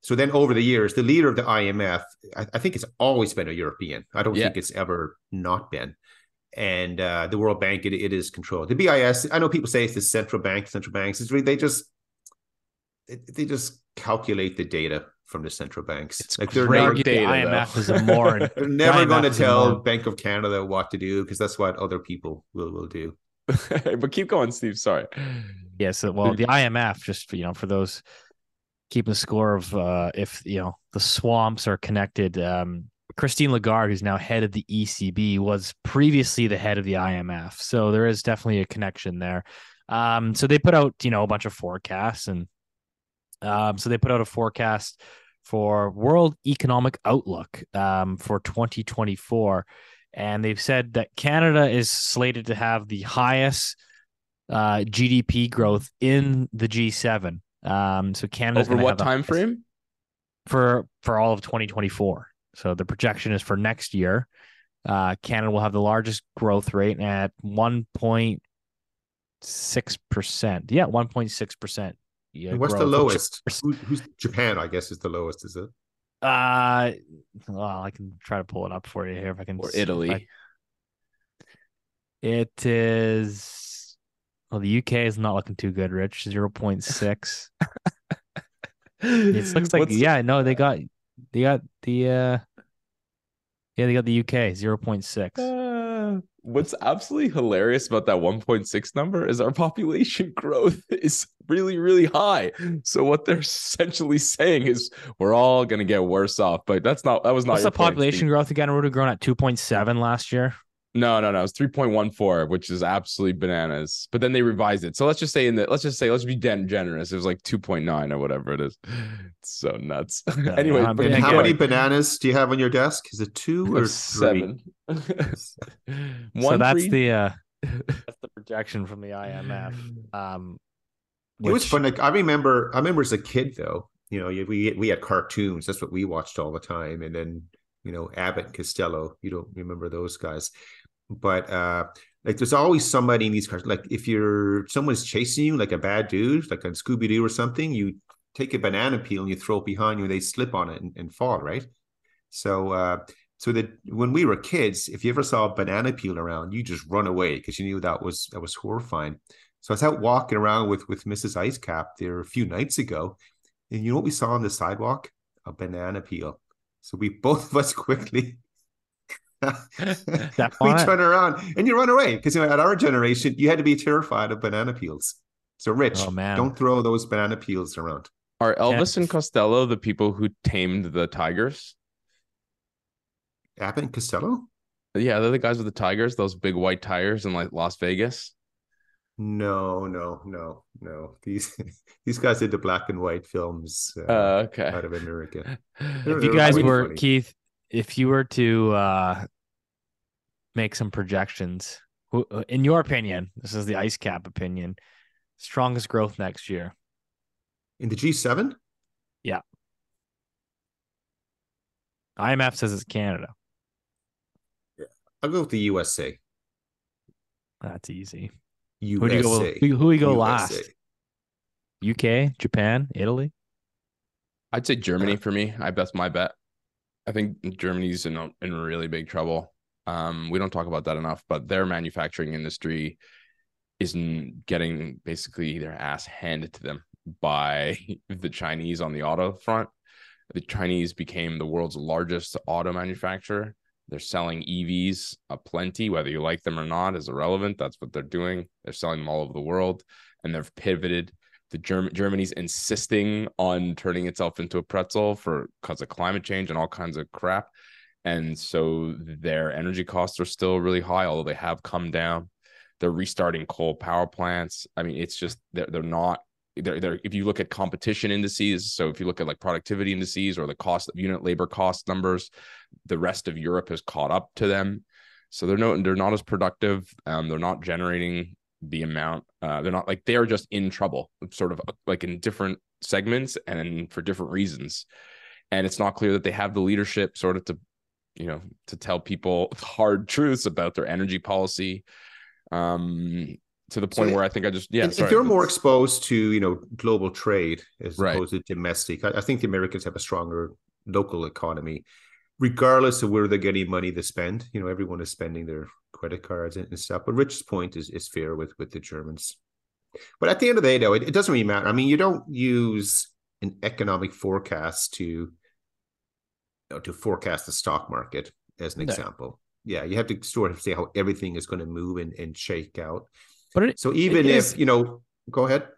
So then over the years, the leader of the IMF, I, I think it's always been a European. I don't Yeah. think it's ever not been. And uh, the World Bank, it, it is controlled. The BIS, I know people say it's the central bank, central banks. It's really, they just they just calculate the data from the central banks. It's like they're great never, the data, IMF though. is a more they're never going to IMF is a tell Bank of Canada what to do because that's what other people will, will do. but keep going, Steve. Sorry. Yeah, so well, the IMF, just you know, for those keeping score of uh, if you know the swamps are connected. Um, Christine Lagarde, who's now head of the ECB, was previously the head of the IMF, so there is definitely a connection there. Um, so they put out you know a bunch of forecasts, and um, so they put out a forecast for World Economic Outlook um, for 2024, and they've said that Canada is slated to have the highest uh, GDP growth in the G7. Um, so Canada Over what time frame? for for all of 2024. So the projection is for next year. Uh, Canada will have the largest growth rate at 1.6 percent. Yeah, 1.6 percent. Yeah, what's the lowest? Who, who's Japan? I guess is the lowest. Is it? Uh, well, I can try to pull it up for you here if I can. Or Italy? I- It is. Well, the UK is not looking too good, Rich. 0.6. It looks like What's- yeah, no, they got they got the uh yeah, they got the UK 0.6. Uh, what's absolutely hilarious about that 1.6 number is our population growth is really, really high. So what they're essentially saying is we're all gonna get worse off. But that's not that was not What's the population Steve. growth again? Would have grown at 2.7 last year. No, no, no. It's 3.14, which is absolutely bananas. But then they revised it. So let's just say in the let's just say let's be gen- generous. It was like 2.9 or whatever it is. It's so nuts. anyway, but how yeah. many bananas do you have on your desk? Is it two or three? seven. so One that's free- the uh that's the projection from the IMF. Um It was which- fun. Like I remember, I remember as a kid though. You know, we we had cartoons. That's what we watched all the time. And then you know, Abbott and Costello. You don't remember those guys, but uh like there's always somebody in these cars. Like if you're someone's chasing you, like a bad dude, like on Scooby Doo or something, you take a banana peel and you throw it behind you, and they slip on it and, and fall. Right. So uh so that when we were kids, if you ever saw a banana peel around, you just run away because you knew that was that was horrifying. So I was out walking around with with Mrs. Icecap there a few nights ago, and you know what we saw on the sidewalk? A banana peel. So we both of us quickly Step we turn around and you run away because you know at our generation you had to be terrified of banana peels. So Rich, Oh, man. don't throw those banana peels around. Are Elvis and Costello the people who tamed the tigers? Abbott and Costello? Yeah, they're the guys with the tigers, those big white tires in like Las Vegas. No, no, no, no. These these guys did the black and white films uh, Uh, okay. out of America. They're- if you guys really were funny. Keith, if you were to uh, make some projections, who, in your opinion, this is the ice cap opinion, strongest growth next year. in the G7, Yeah, IMF says it's Canada. Yeah, I'll go with the USA. That's easy. USA. Who do you go? Who, who we go USA. last? UK, Japan, Italy. I'd say Germany for me. I bet my bet. I think Germany's in a, in really big trouble. Um, we don't talk about that enough, but their manufacturing industry is n- getting basically their ass handed to them by the Chinese on the auto front. The Chinese became the world's largest auto manufacturer. They're selling EVs aplenty, whether you like them or not, is irrelevant. That's what they're doing. They're selling them all over the world, and they've pivoted the German Germany's insisting on turning itself into a pretzel for because of climate change and all kinds of crap. And so their energy costs are still really high, although they have come down. They're restarting coal power plants. I mean, it's just they're they're not they're, they're if you look at competition indices, so if you look at like productivity indices or the cost of unit labor cost numbers, the rest of Europe has caught up to them. So they're no they're not as productive. Um, they're not generating the amount uh they're not like they're just in trouble sort of like in different segments and for different reasons and it's not clear that they have the leadership sort of to you know to tell people hard truths about their energy policy um to the So point if- where i think i just yeah if, if sorry, they're more exposed to you know global trade as Right. opposed to domestic, I, I think the Americans have a stronger local economy, regardless of where they're getting money to spend. You know, everyone is spending their credit cards and, and stuff. But Rich's point is is fair with with the Germans. But at the end of the day, though, it, it doesn't really matter. I mean, you don't use an economic forecast to you know, to forecast the stock market as an No. example. Yeah, you have to sort of say how everything is going to move and, and shake out. But it, So even if is- you know, go ahead.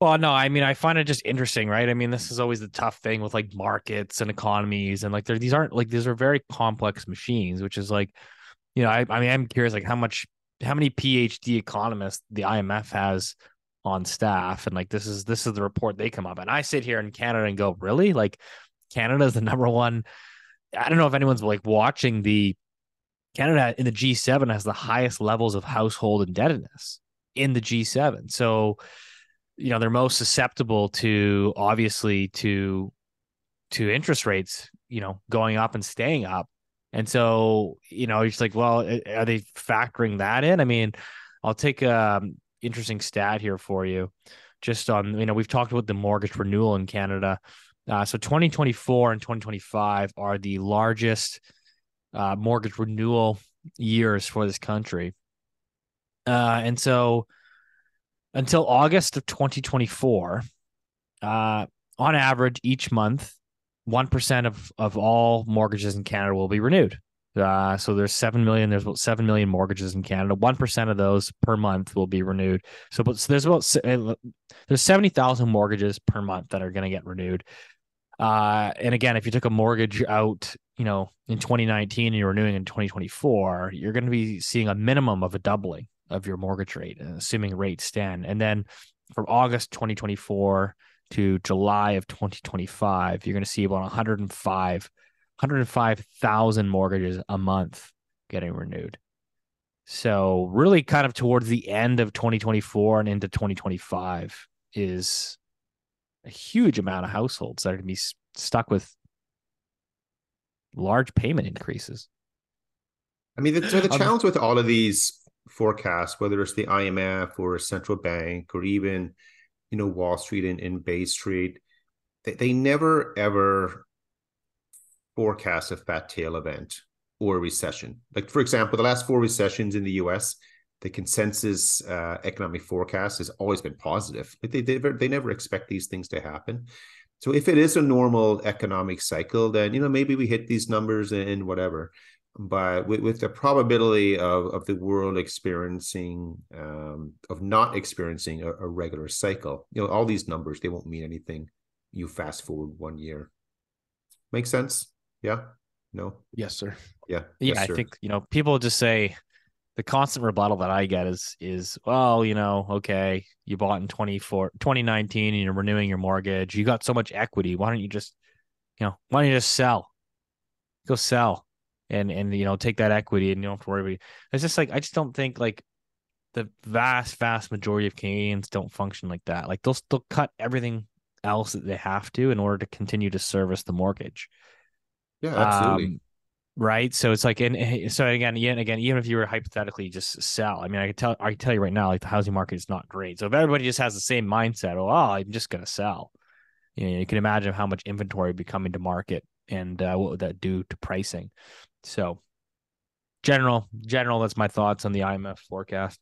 Well, no, I mean, I find it just interesting, right? I mean, this is always the tough thing with like markets and economies, and like, these aren't like these are very complex machines, which is like, you know, I, I mean, I'm curious, like, how much, how many PhD economists the IMF has on staff, and like, this is this is the report they come up, and I sit here in Canada and go, really, like, Canada is the number one. I don't know if anyone's like watching the Canada in the G7 has the highest levels of household indebtedness in the G7, so you know they're most susceptible to obviously to to interest rates you know going up and staying up and so you know it's like well are they factoring that in? I mean i'll take a interesting stat here for you. Just on you know we've talked about the mortgage renewal in canada. Uh, so 2024 and 2025 are the largest uh, mortgage renewal years for this country. Uh, and so until August of 2024, uh, on average, each month, 1% of, of all mortgages in Canada will be renewed. Uh, so there's 7 million, there's about 7 million mortgages in Canada. 1% of those per month will be renewed. So, but so there's about, uh, there's 70,000 mortgages per month that are going to get renewed. Uh, and again, if you took a mortgage out, you know, in 2019 and you're renewing in 2024, you're going to be seeing a minimum of a doubling of your mortgage rate, assuming rates stand. And then from August 2024 to July of 2025, you're going to see about 105, 105,000 mortgages a month getting renewed. So really kind of towards the end of 2024 and into 2025 is a huge amount of households that are going to be stuck with large payment increases. I mean, the, so the challenge with all of these forecasts, whether it's the IMF or a central bank or even, you know, Wall Street and, and Bay Street, they, they never ever forecast a fat tail event or a recession. Like, for example, the last four recessions in the US, the consensus uh, economic forecast has always been positive. Like they, they, they never expect these things to happen. So if it is a normal economic cycle, then, you know, maybe we hit these numbers and whatever but with, with the probability of, of the world experiencing um, of not experiencing a, a regular cycle you know all these numbers they won't mean anything you fast forward one year make sense yeah No. Yes, sir. Yeah. Yeah, yes, I sir. think you know people just say the constant rebuttal that I get is is well, you know, okay, you bought in 24, 2019 and you're renewing your mortgage. You got so much equity. Why don't you just, you know, why don't you just sell? Go sell and and you know take that equity and you don't have to worry about it. It's just like I just don't think like the vast vast majority of Canadians don't function like that. Like they'll they'll cut everything else that they have to in order to continue to service the mortgage. Yeah, absolutely. Um, right. So it's like, and so again, again, again, even if you were hypothetically just sell, I mean, I could tell, I can tell you right now, like the housing market is not great. So if everybody just has the same mindset, oh, I'm just gonna sell, you know, you can imagine how much inventory would be coming to market and uh, what would that do to pricing. So, general, general, that's my thoughts on the IMF forecast.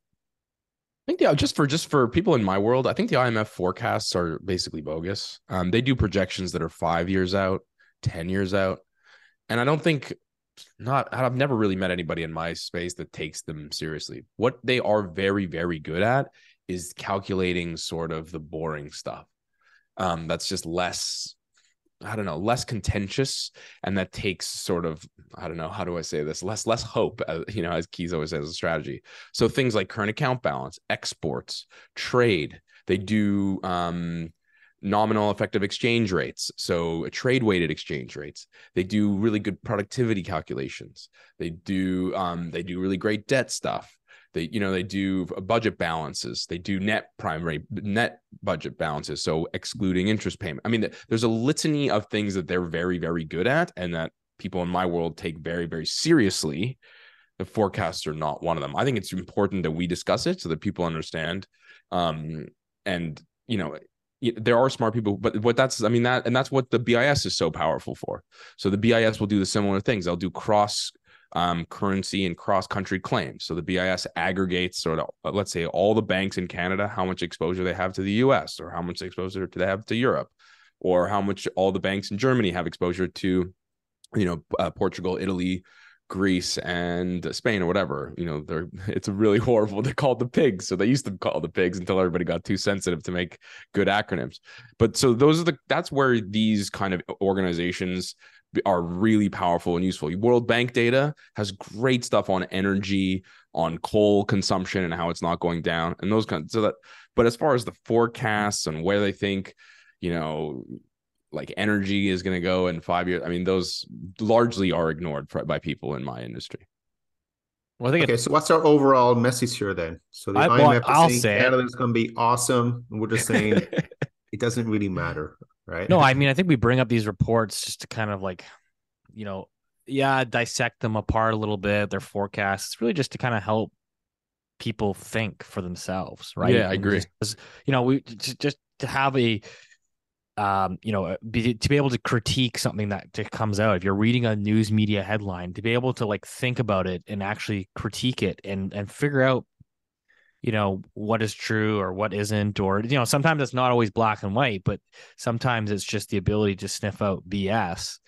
I think yeah, just for just for people in my world, I think the IMF forecasts are basically bogus. Um, they do projections that are five years out, ten years out, and I don't think not. I've never really met anybody in my space that takes them seriously. What they are very very good at is calculating sort of the boring stuff. Um, that's just less I don't know, less contentious, and that takes sort of I don't know how do I say this less less hope, uh, you know, as Keys always says, a strategy. So things like current account balance, exports, trade, they do um, nominal effective exchange rates, so trade weighted exchange rates. They do really good productivity calculations. They do um, they do really great debt stuff they you know they do budget balances they do net primary net budget balances so excluding interest payment i mean there's a litany of things that they're very very good at and that people in my world take very very seriously the forecasts are not one of them i think it's important that we discuss it so that people understand um and you know there are smart people, but what that's I mean that and that's what the BIS is so powerful for. So the BIS will do the similar things. They'll do cross um, currency and cross country claims. So the BIS aggregates sort of, uh, let's say, all the banks in Canada, how much exposure they have to the US, or how much exposure do they have to Europe, or how much all the banks in Germany have exposure to, you know, uh, Portugal, Italy, Greece and Spain or whatever. You know, they're it's really horrible. They're called the pigs. So they used to call the pigs until everybody got too sensitive to make good acronyms. But so those are the that's where these kind of organizations are really powerful and useful. World Bank data has great stuff on energy, on coal consumption and how it's not going down and those kinds so that but as far as the forecasts and where they think, you know, like energy is going to go in 5 years, I mean those largely are ignored by people in my industry. Well, I think okay, so what's our overall message here then? So the I, IMF well, I'll say Canada's going to be awesome. We're just saying it doesn't really matter right? No, I mean, I think we bring up these reports just to kind of like, you know, yeah, dissect them apart a little bit, their forecasts, really just to kind of help people think for themselves, right? Yeah, I agree. Just, you know, we just to have a um, you know, be, to be able to critique something that comes out. If you're reading a news media headline, to be able to like think about it and actually critique it and and figure out you know what is true or what isn't or you know sometimes it's not always black and white but sometimes it's just the ability to sniff out bs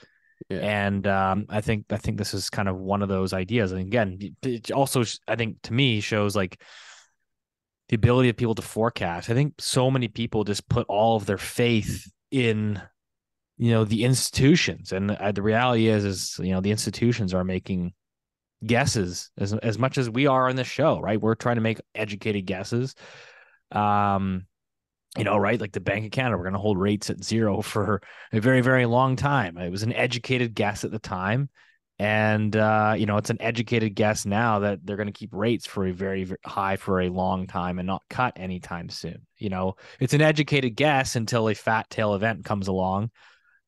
yeah. and um, i think i think this is kind of one of those ideas. And again it also i think to me shows like the ability of people to forecast. I think so many people just put all of their faith in you know the institutions. And the, uh, the reality is is you know the institutions are making guesses as as much as we are on this show, right? We're trying to make educated guesses. Um, you know, right? Like the Bank of Canada, we're going to hold rates at zero for a very, very long time. It was an educated guess at the time. And, uh, you know, it's an educated guess now that they're going to keep rates for a very, very high for a long time and not cut anytime soon. You know, it's an educated guess until a fat tail event comes along,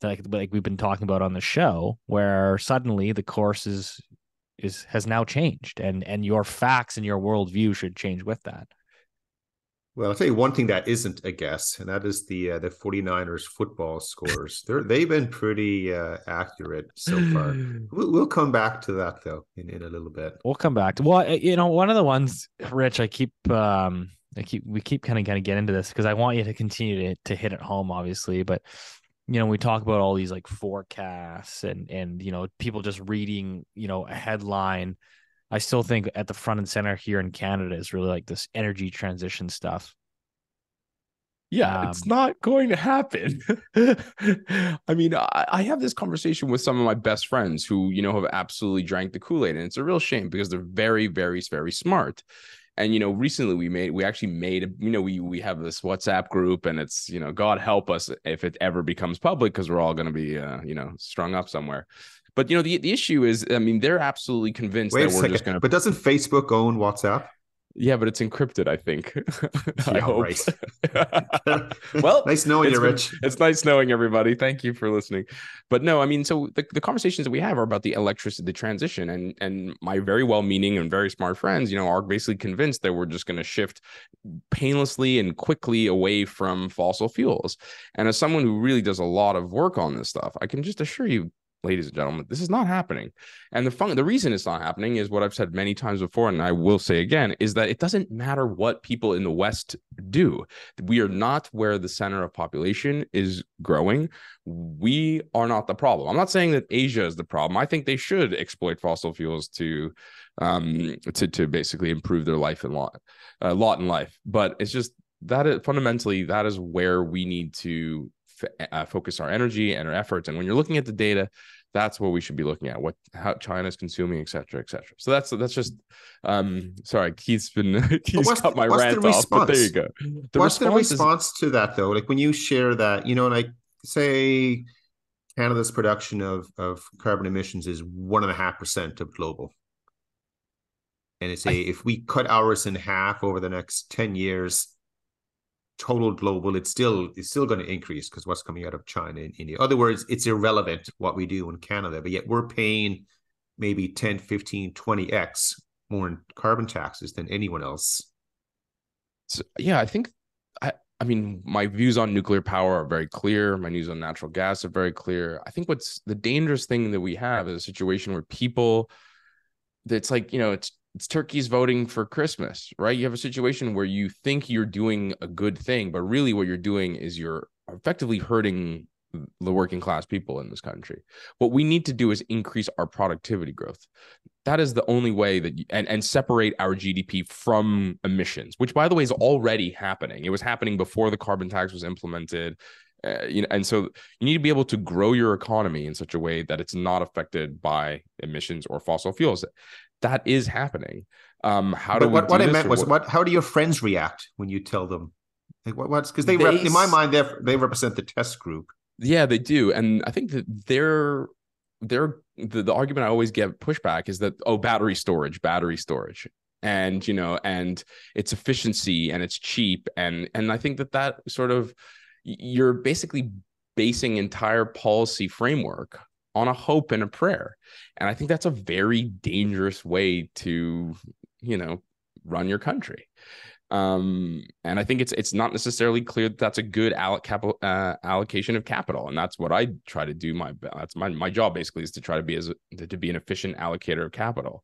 like, like we've been talking about on the show, where suddenly the course is is has now changed and and your facts and your worldview should change with that well, I'll tell you one thing that isn't a guess, and that is the uh, the 49ers football scores. They're they've been pretty uh, accurate so far. We'll, we'll come back to that though in, in a little bit. We'll come back to well, you know, one of the ones, Rich, I keep um I keep we keep kind of kind of get into this because I want you to continue to to hit it home, obviously, but you know, we talk about all these like forecasts and and you know, people just reading, you know, a headline. I still think at the front and center here in Canada is really like this energy transition stuff. Yeah, it's Um, not going to happen. I mean, I, I have this conversation with some of my best friends who, you know, have absolutely drank the Kool Aid, and it's a real shame because they're very, very, very smart. And you know, recently we made, we actually made, you know, we we have this WhatsApp group, and it's, you know, God help us if it ever becomes public because we're all going to be, uh, you know, strung up somewhere. But you know, the the issue is, I mean, they're absolutely convinced Wait that we're second. just going to But doesn't Facebook own WhatsApp? Yeah, but it's encrypted, I think. I hope. right. well, nice knowing you, been- Rich. It's nice knowing everybody. Thank you for listening. But no, I mean, so the, the conversations that we have are about the electricity the transition, and and my very well meaning and very smart friends, you know, are basically convinced that we're just going to shift painlessly and quickly away from fossil fuels. And as someone who really does a lot of work on this stuff, I can just assure you, ladies and gentlemen, this is not happening. And the fun, the reason it's not happening is what I've said many times before, and I will say again, is that it doesn't matter what people in the West do. We are not where the center of population is growing. We are not the problem. I'm not saying that Asia is the problem. I think they should exploit fossil fuels to um to to basically improve their life and lot uh, lot in life. But it's just that is fundamentally that is where we need to f- uh, focus our energy and our efforts. And when you're looking at the data, that's what we should be looking at. What how China's consuming, et cetera, et cetera. So that's that's just um sorry, Keith's been Keith's what's cut my the rant off. But there you go. The What's the response is- to that though? Like when you share that, you know, like say Canada's production of of carbon emissions is one and a half percent of global. And it's a if we cut ours in half over the next 10 years, total global, it's still it's still going to increase because what's coming out of China and India. In other words, it's irrelevant what we do in Canada, but yet we're paying maybe 10, 15, 20x more in carbon taxes than anyone else. So, yeah, I think I I mean my views on nuclear power are very clear. My views on natural gas are very clear. I think what's the dangerous thing that we have is a situation where people it's like, you know, it's it's turkeys voting for Christmas, right? You have a situation where you think you're doing a good thing, but really what you're doing is you're effectively hurting the working class people in this country. What we need to do is increase our productivity growth. That is the only way that you, and and separate our GDP from emissions, which by the way is already happening. It was happening before the carbon tax was implemented. Uh, you know, and so you need to be able to grow your economy in such a way that it's not affected by emissions or fossil fuels. That is happening. Um, how do what, what I meant was what- what how do your friends react when you tell them? Like what, what's because they, They rep, in my mind they they represent the test group. Yeah, they do, and I think that their their the, the argument I always get pushback is that oh, battery storage, battery storage, and you know, and it's efficiency and it's cheap, and and I think that that sort of you're basically basing entire policy framework on a hope and a prayer, and I think that's a very dangerous way to you know run your country. Um and i think it's it's not necessarily clear that that's a good alloc- uh, allocation of capital. And that's what i try to do. My that's my my job basically is to try to be as to be an efficient allocator of capital.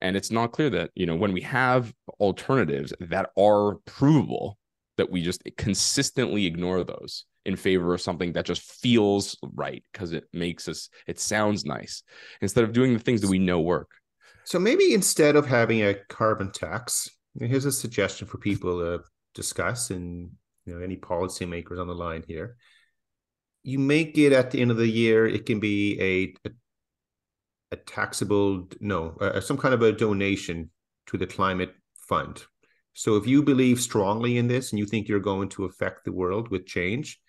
And it's not clear that you know when we have alternatives that are provable that we just consistently ignore those in favor of something that just feels right because it makes us it sounds nice instead of doing the things that we know work. So maybe instead of having a carbon tax here's a suggestion for people to discuss and you know any policymakers on the line here. You make it at the end of the year it can be a a, a taxable no uh, some kind of a donation to the climate fund. So if you believe strongly in this and you think you're going to affect the world with change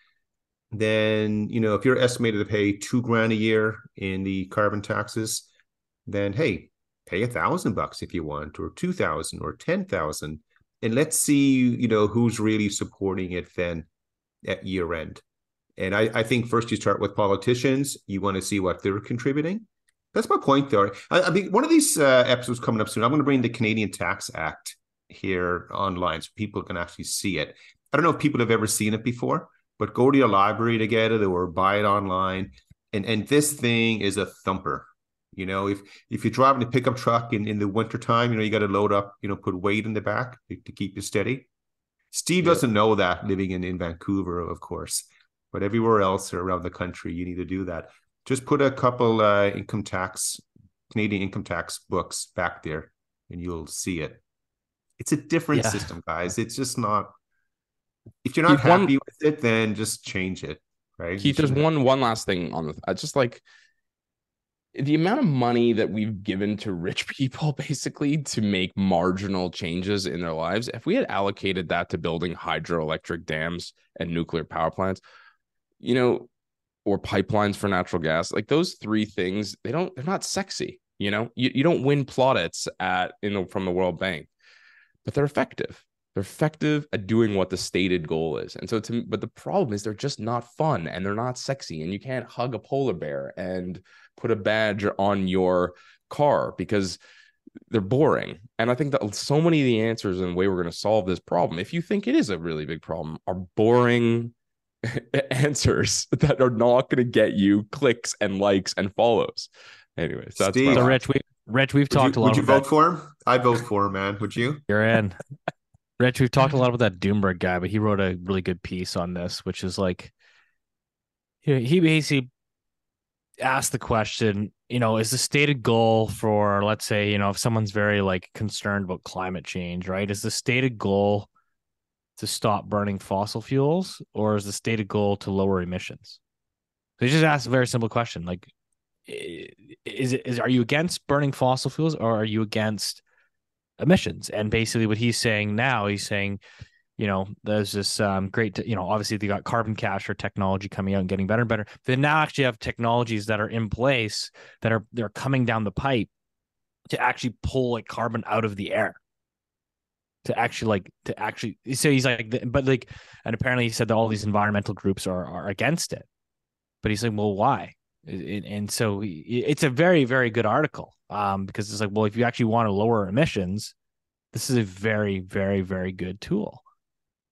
then you know if you're estimated to pay two grand a year in the carbon taxes then hey pay a thousand bucks if you want or two thousand or ten thousand and let's see you know who's really supporting it then at year end. And I, I think first you start with politicians you want to see what they're contributing. That's my point there i, I one of these uh, episodes coming up soon i'm going to bring the canadian tax act here online so people can actually see it. I don't know if people have ever seen it before but go to your library to get it or buy it online and and this thing is a thumper you know, if if you're driving a pickup truck in, in the wintertime, you know, you got to load up, you know, put weight in the back to, to keep you steady. Steve Yeah. doesn't know that living in, in Vancouver, of course, but everywhere else around the country, you need to do that. Just put a couple uh, income tax, Canadian income tax books back there and you'll see it. It's a different Yeah. system, guys. It's just not If you're not Keith, one- happy with it, then just change it. Right? Keith, there's one one last thing on the just like the amount of money that we've given to rich people basically to make marginal changes in their lives. If we had allocated that to building hydroelectric dams and nuclear power plants, you know, or pipelines for natural gas, like those three things, they don't they're not sexy. You know, you, you don't win plaudits at you know from the World Bank, but they're effective. They're effective at doing what the stated goal is. And so to but the problem is they're just not fun and they're not sexy. And you can't hug a polar bear and put a badge on your car because they're boring. And I think that so many of the answers and the way we're going to solve this problem, if you think it is a really big problem, are boring answers that are not going to get you clicks and likes and follows. Anyways, that's Steve. my So Rich, we Rich, we've Would talked you, a lot would you about vote for him? I vote for him, man. Would you? You're in. Rich, we've talked a mm-hmm. lot about that Doomberg guy, but he wrote a really good piece on this, which is like he, he basically asked the question, you know, is the stated goal for let's say, you know, if someone's very like concerned about climate change, right? Is the stated goal to stop burning fossil fuels or is the stated goal to lower emissions? So he just asked a very simple question, like is it is are you against burning fossil fuels or are you against emissions. And basically, what he's saying now, he's saying, you know, there's this um, great, you know, obviously they got carbon capture technology coming out and getting better and better. They now actually have technologies that are in place that are they're coming down the pipe to actually pull like carbon out of the air. To actually like to actually so he's like but like and apparently he said that all these environmental groups are are against it, but he's like well why and and so he- it's a very very good article um because it's like well if you actually want to lower emissions this is a very very very good tool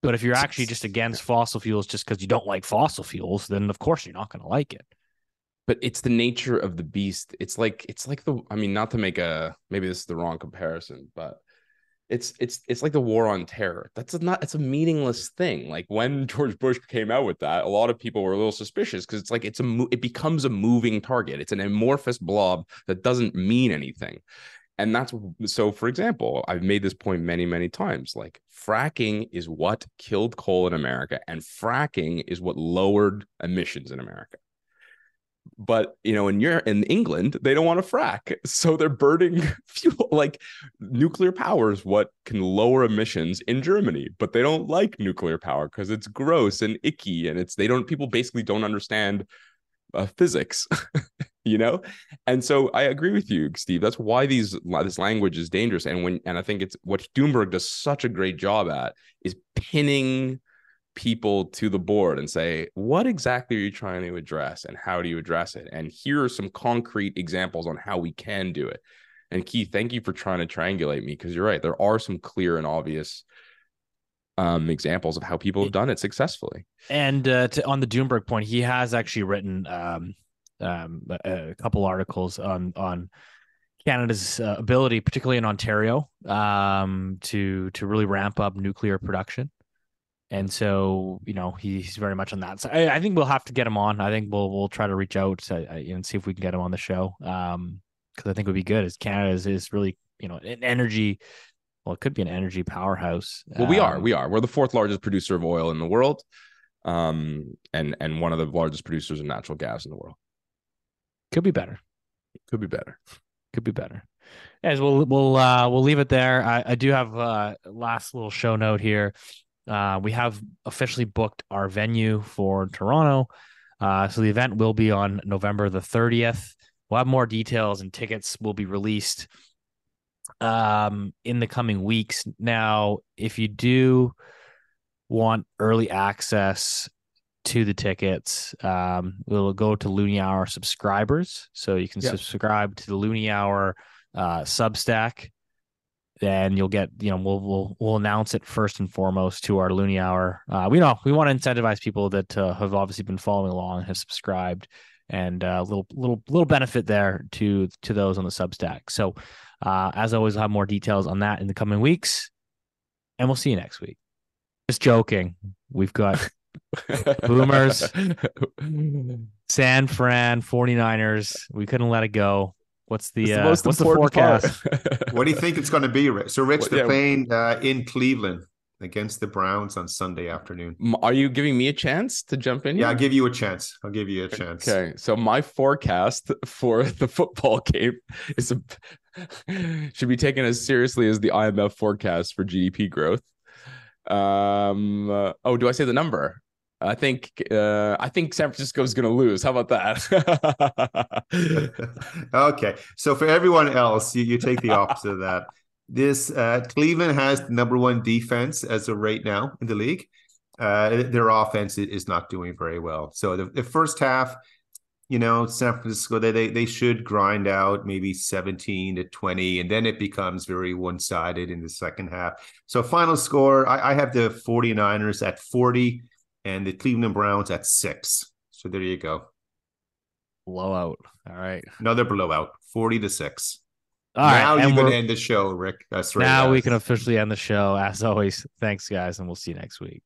but if you're actually just against fossil fuels just because you don't like fossil fuels then of course you're not going to like it but it's the nature of the beast. It's like it's like the I mean, not to make a maybe this is the wrong comparison, but it's it's it's like the war on terror. That's not it's a meaningless thing. Like when George Bush came out with that, a lot of people were a little suspicious because it's like it's a it becomes a moving target. It's an amorphous blob that doesn't mean anything. And that's so, for example, I've made this point many, many times. Like, fracking is what killed coal in America, and fracking is what lowered emissions in America but you know in your in england they don't want to frack. So they're burning fuel like nuclear power is what can lower emissions in germany but they don't like nuclear power because it's gross and icky and it's they don't people basically don't understand uh, physics you know? And so i agree with you steve. That's why these this language is dangerous. And when and i think it's what doomberg does such a great job at is pinning people to the board and say, what exactly are you trying to address and how do you address it? And here are some concrete examples on how we can do it. And Keith, thank you for trying to triangulate me because you're right. There are some clear and obvious um, examples of how people have done it successfully. and uh, to, on the doomberg point he has actually written um, um, a, a couple articles on on canada's uh, ability particularly in ontario um, to to really ramp up nuclear production and so you know he's very much on that. So I, I think we'll have to get him on. I think we'll we'll try to reach out uh, and see if we can get him on the show. Um, because I think it would be good. As Canada is, is really you know an energy. Well, it could be an energy powerhouse. Well, we are. Um, We are. We're the fourth largest producer of oil in the world, um, and and one of the largest producers of natural gas in the world. could be better. Could be better. Could be better. As we'll we'll uh, we'll leave it there. I, I do have a last little show note here. Uh, we have officially booked our venue for Toronto. Uh, so the event will be on November the 30th. We'll have more details and tickets will be released um, in the coming weeks. Now, if you do want early access to the tickets, um, we'll go to Loonie Hour subscribers. So you can Yeah. subscribe to the Loonie Hour uh, Substack. Then you'll get, you know, we'll we'll we'll announce it first and foremost to our Loonie Hour. Uh, we know we want to incentivize people that uh, have obviously been following along, have subscribed, and uh, little little little benefit there to to those on the Substack. So, uh, as always, we'll have more details on that in the coming weeks, and we'll see you next week. Just joking. We've got Boomers. San Fran 49ers. We couldn't let it go. What's the, It's uh, most what's the important forecast? part. What do you think it's going to be, Rich? So, Rich, Well, they're yeah. playing uh, in Cleveland. against the Browns on Sunday afternoon. Are you giving me a chance to jump in? Yeah, I'll give you a chance. I'll give you a chance. Okay, so my forecast for the football game is a, should be taken as seriously as the IMF forecast for GDP growth. Um. uh, oh, do I say the number? I think. Uh. I think San Francisco is going to lose. How about that? okay. So for everyone else, you, you take the opposite of that. This uh, Cleveland has the number one defense as of right now in the league. Uh, their offense is not doing very well. So the, the first half, you know, San Francisco they, they they should grind out maybe 17 to 20, and then it becomes very one-sided in the second half. So final score, I, I have the 49ers at 40 and the Cleveland Browns at six. So there you go. Blowout. All right. Another blowout, 40 to 6. All right. now and you can end the show, Rick. That's right. now we can officially end the show. As always, thanks, guys, and we'll see you next week.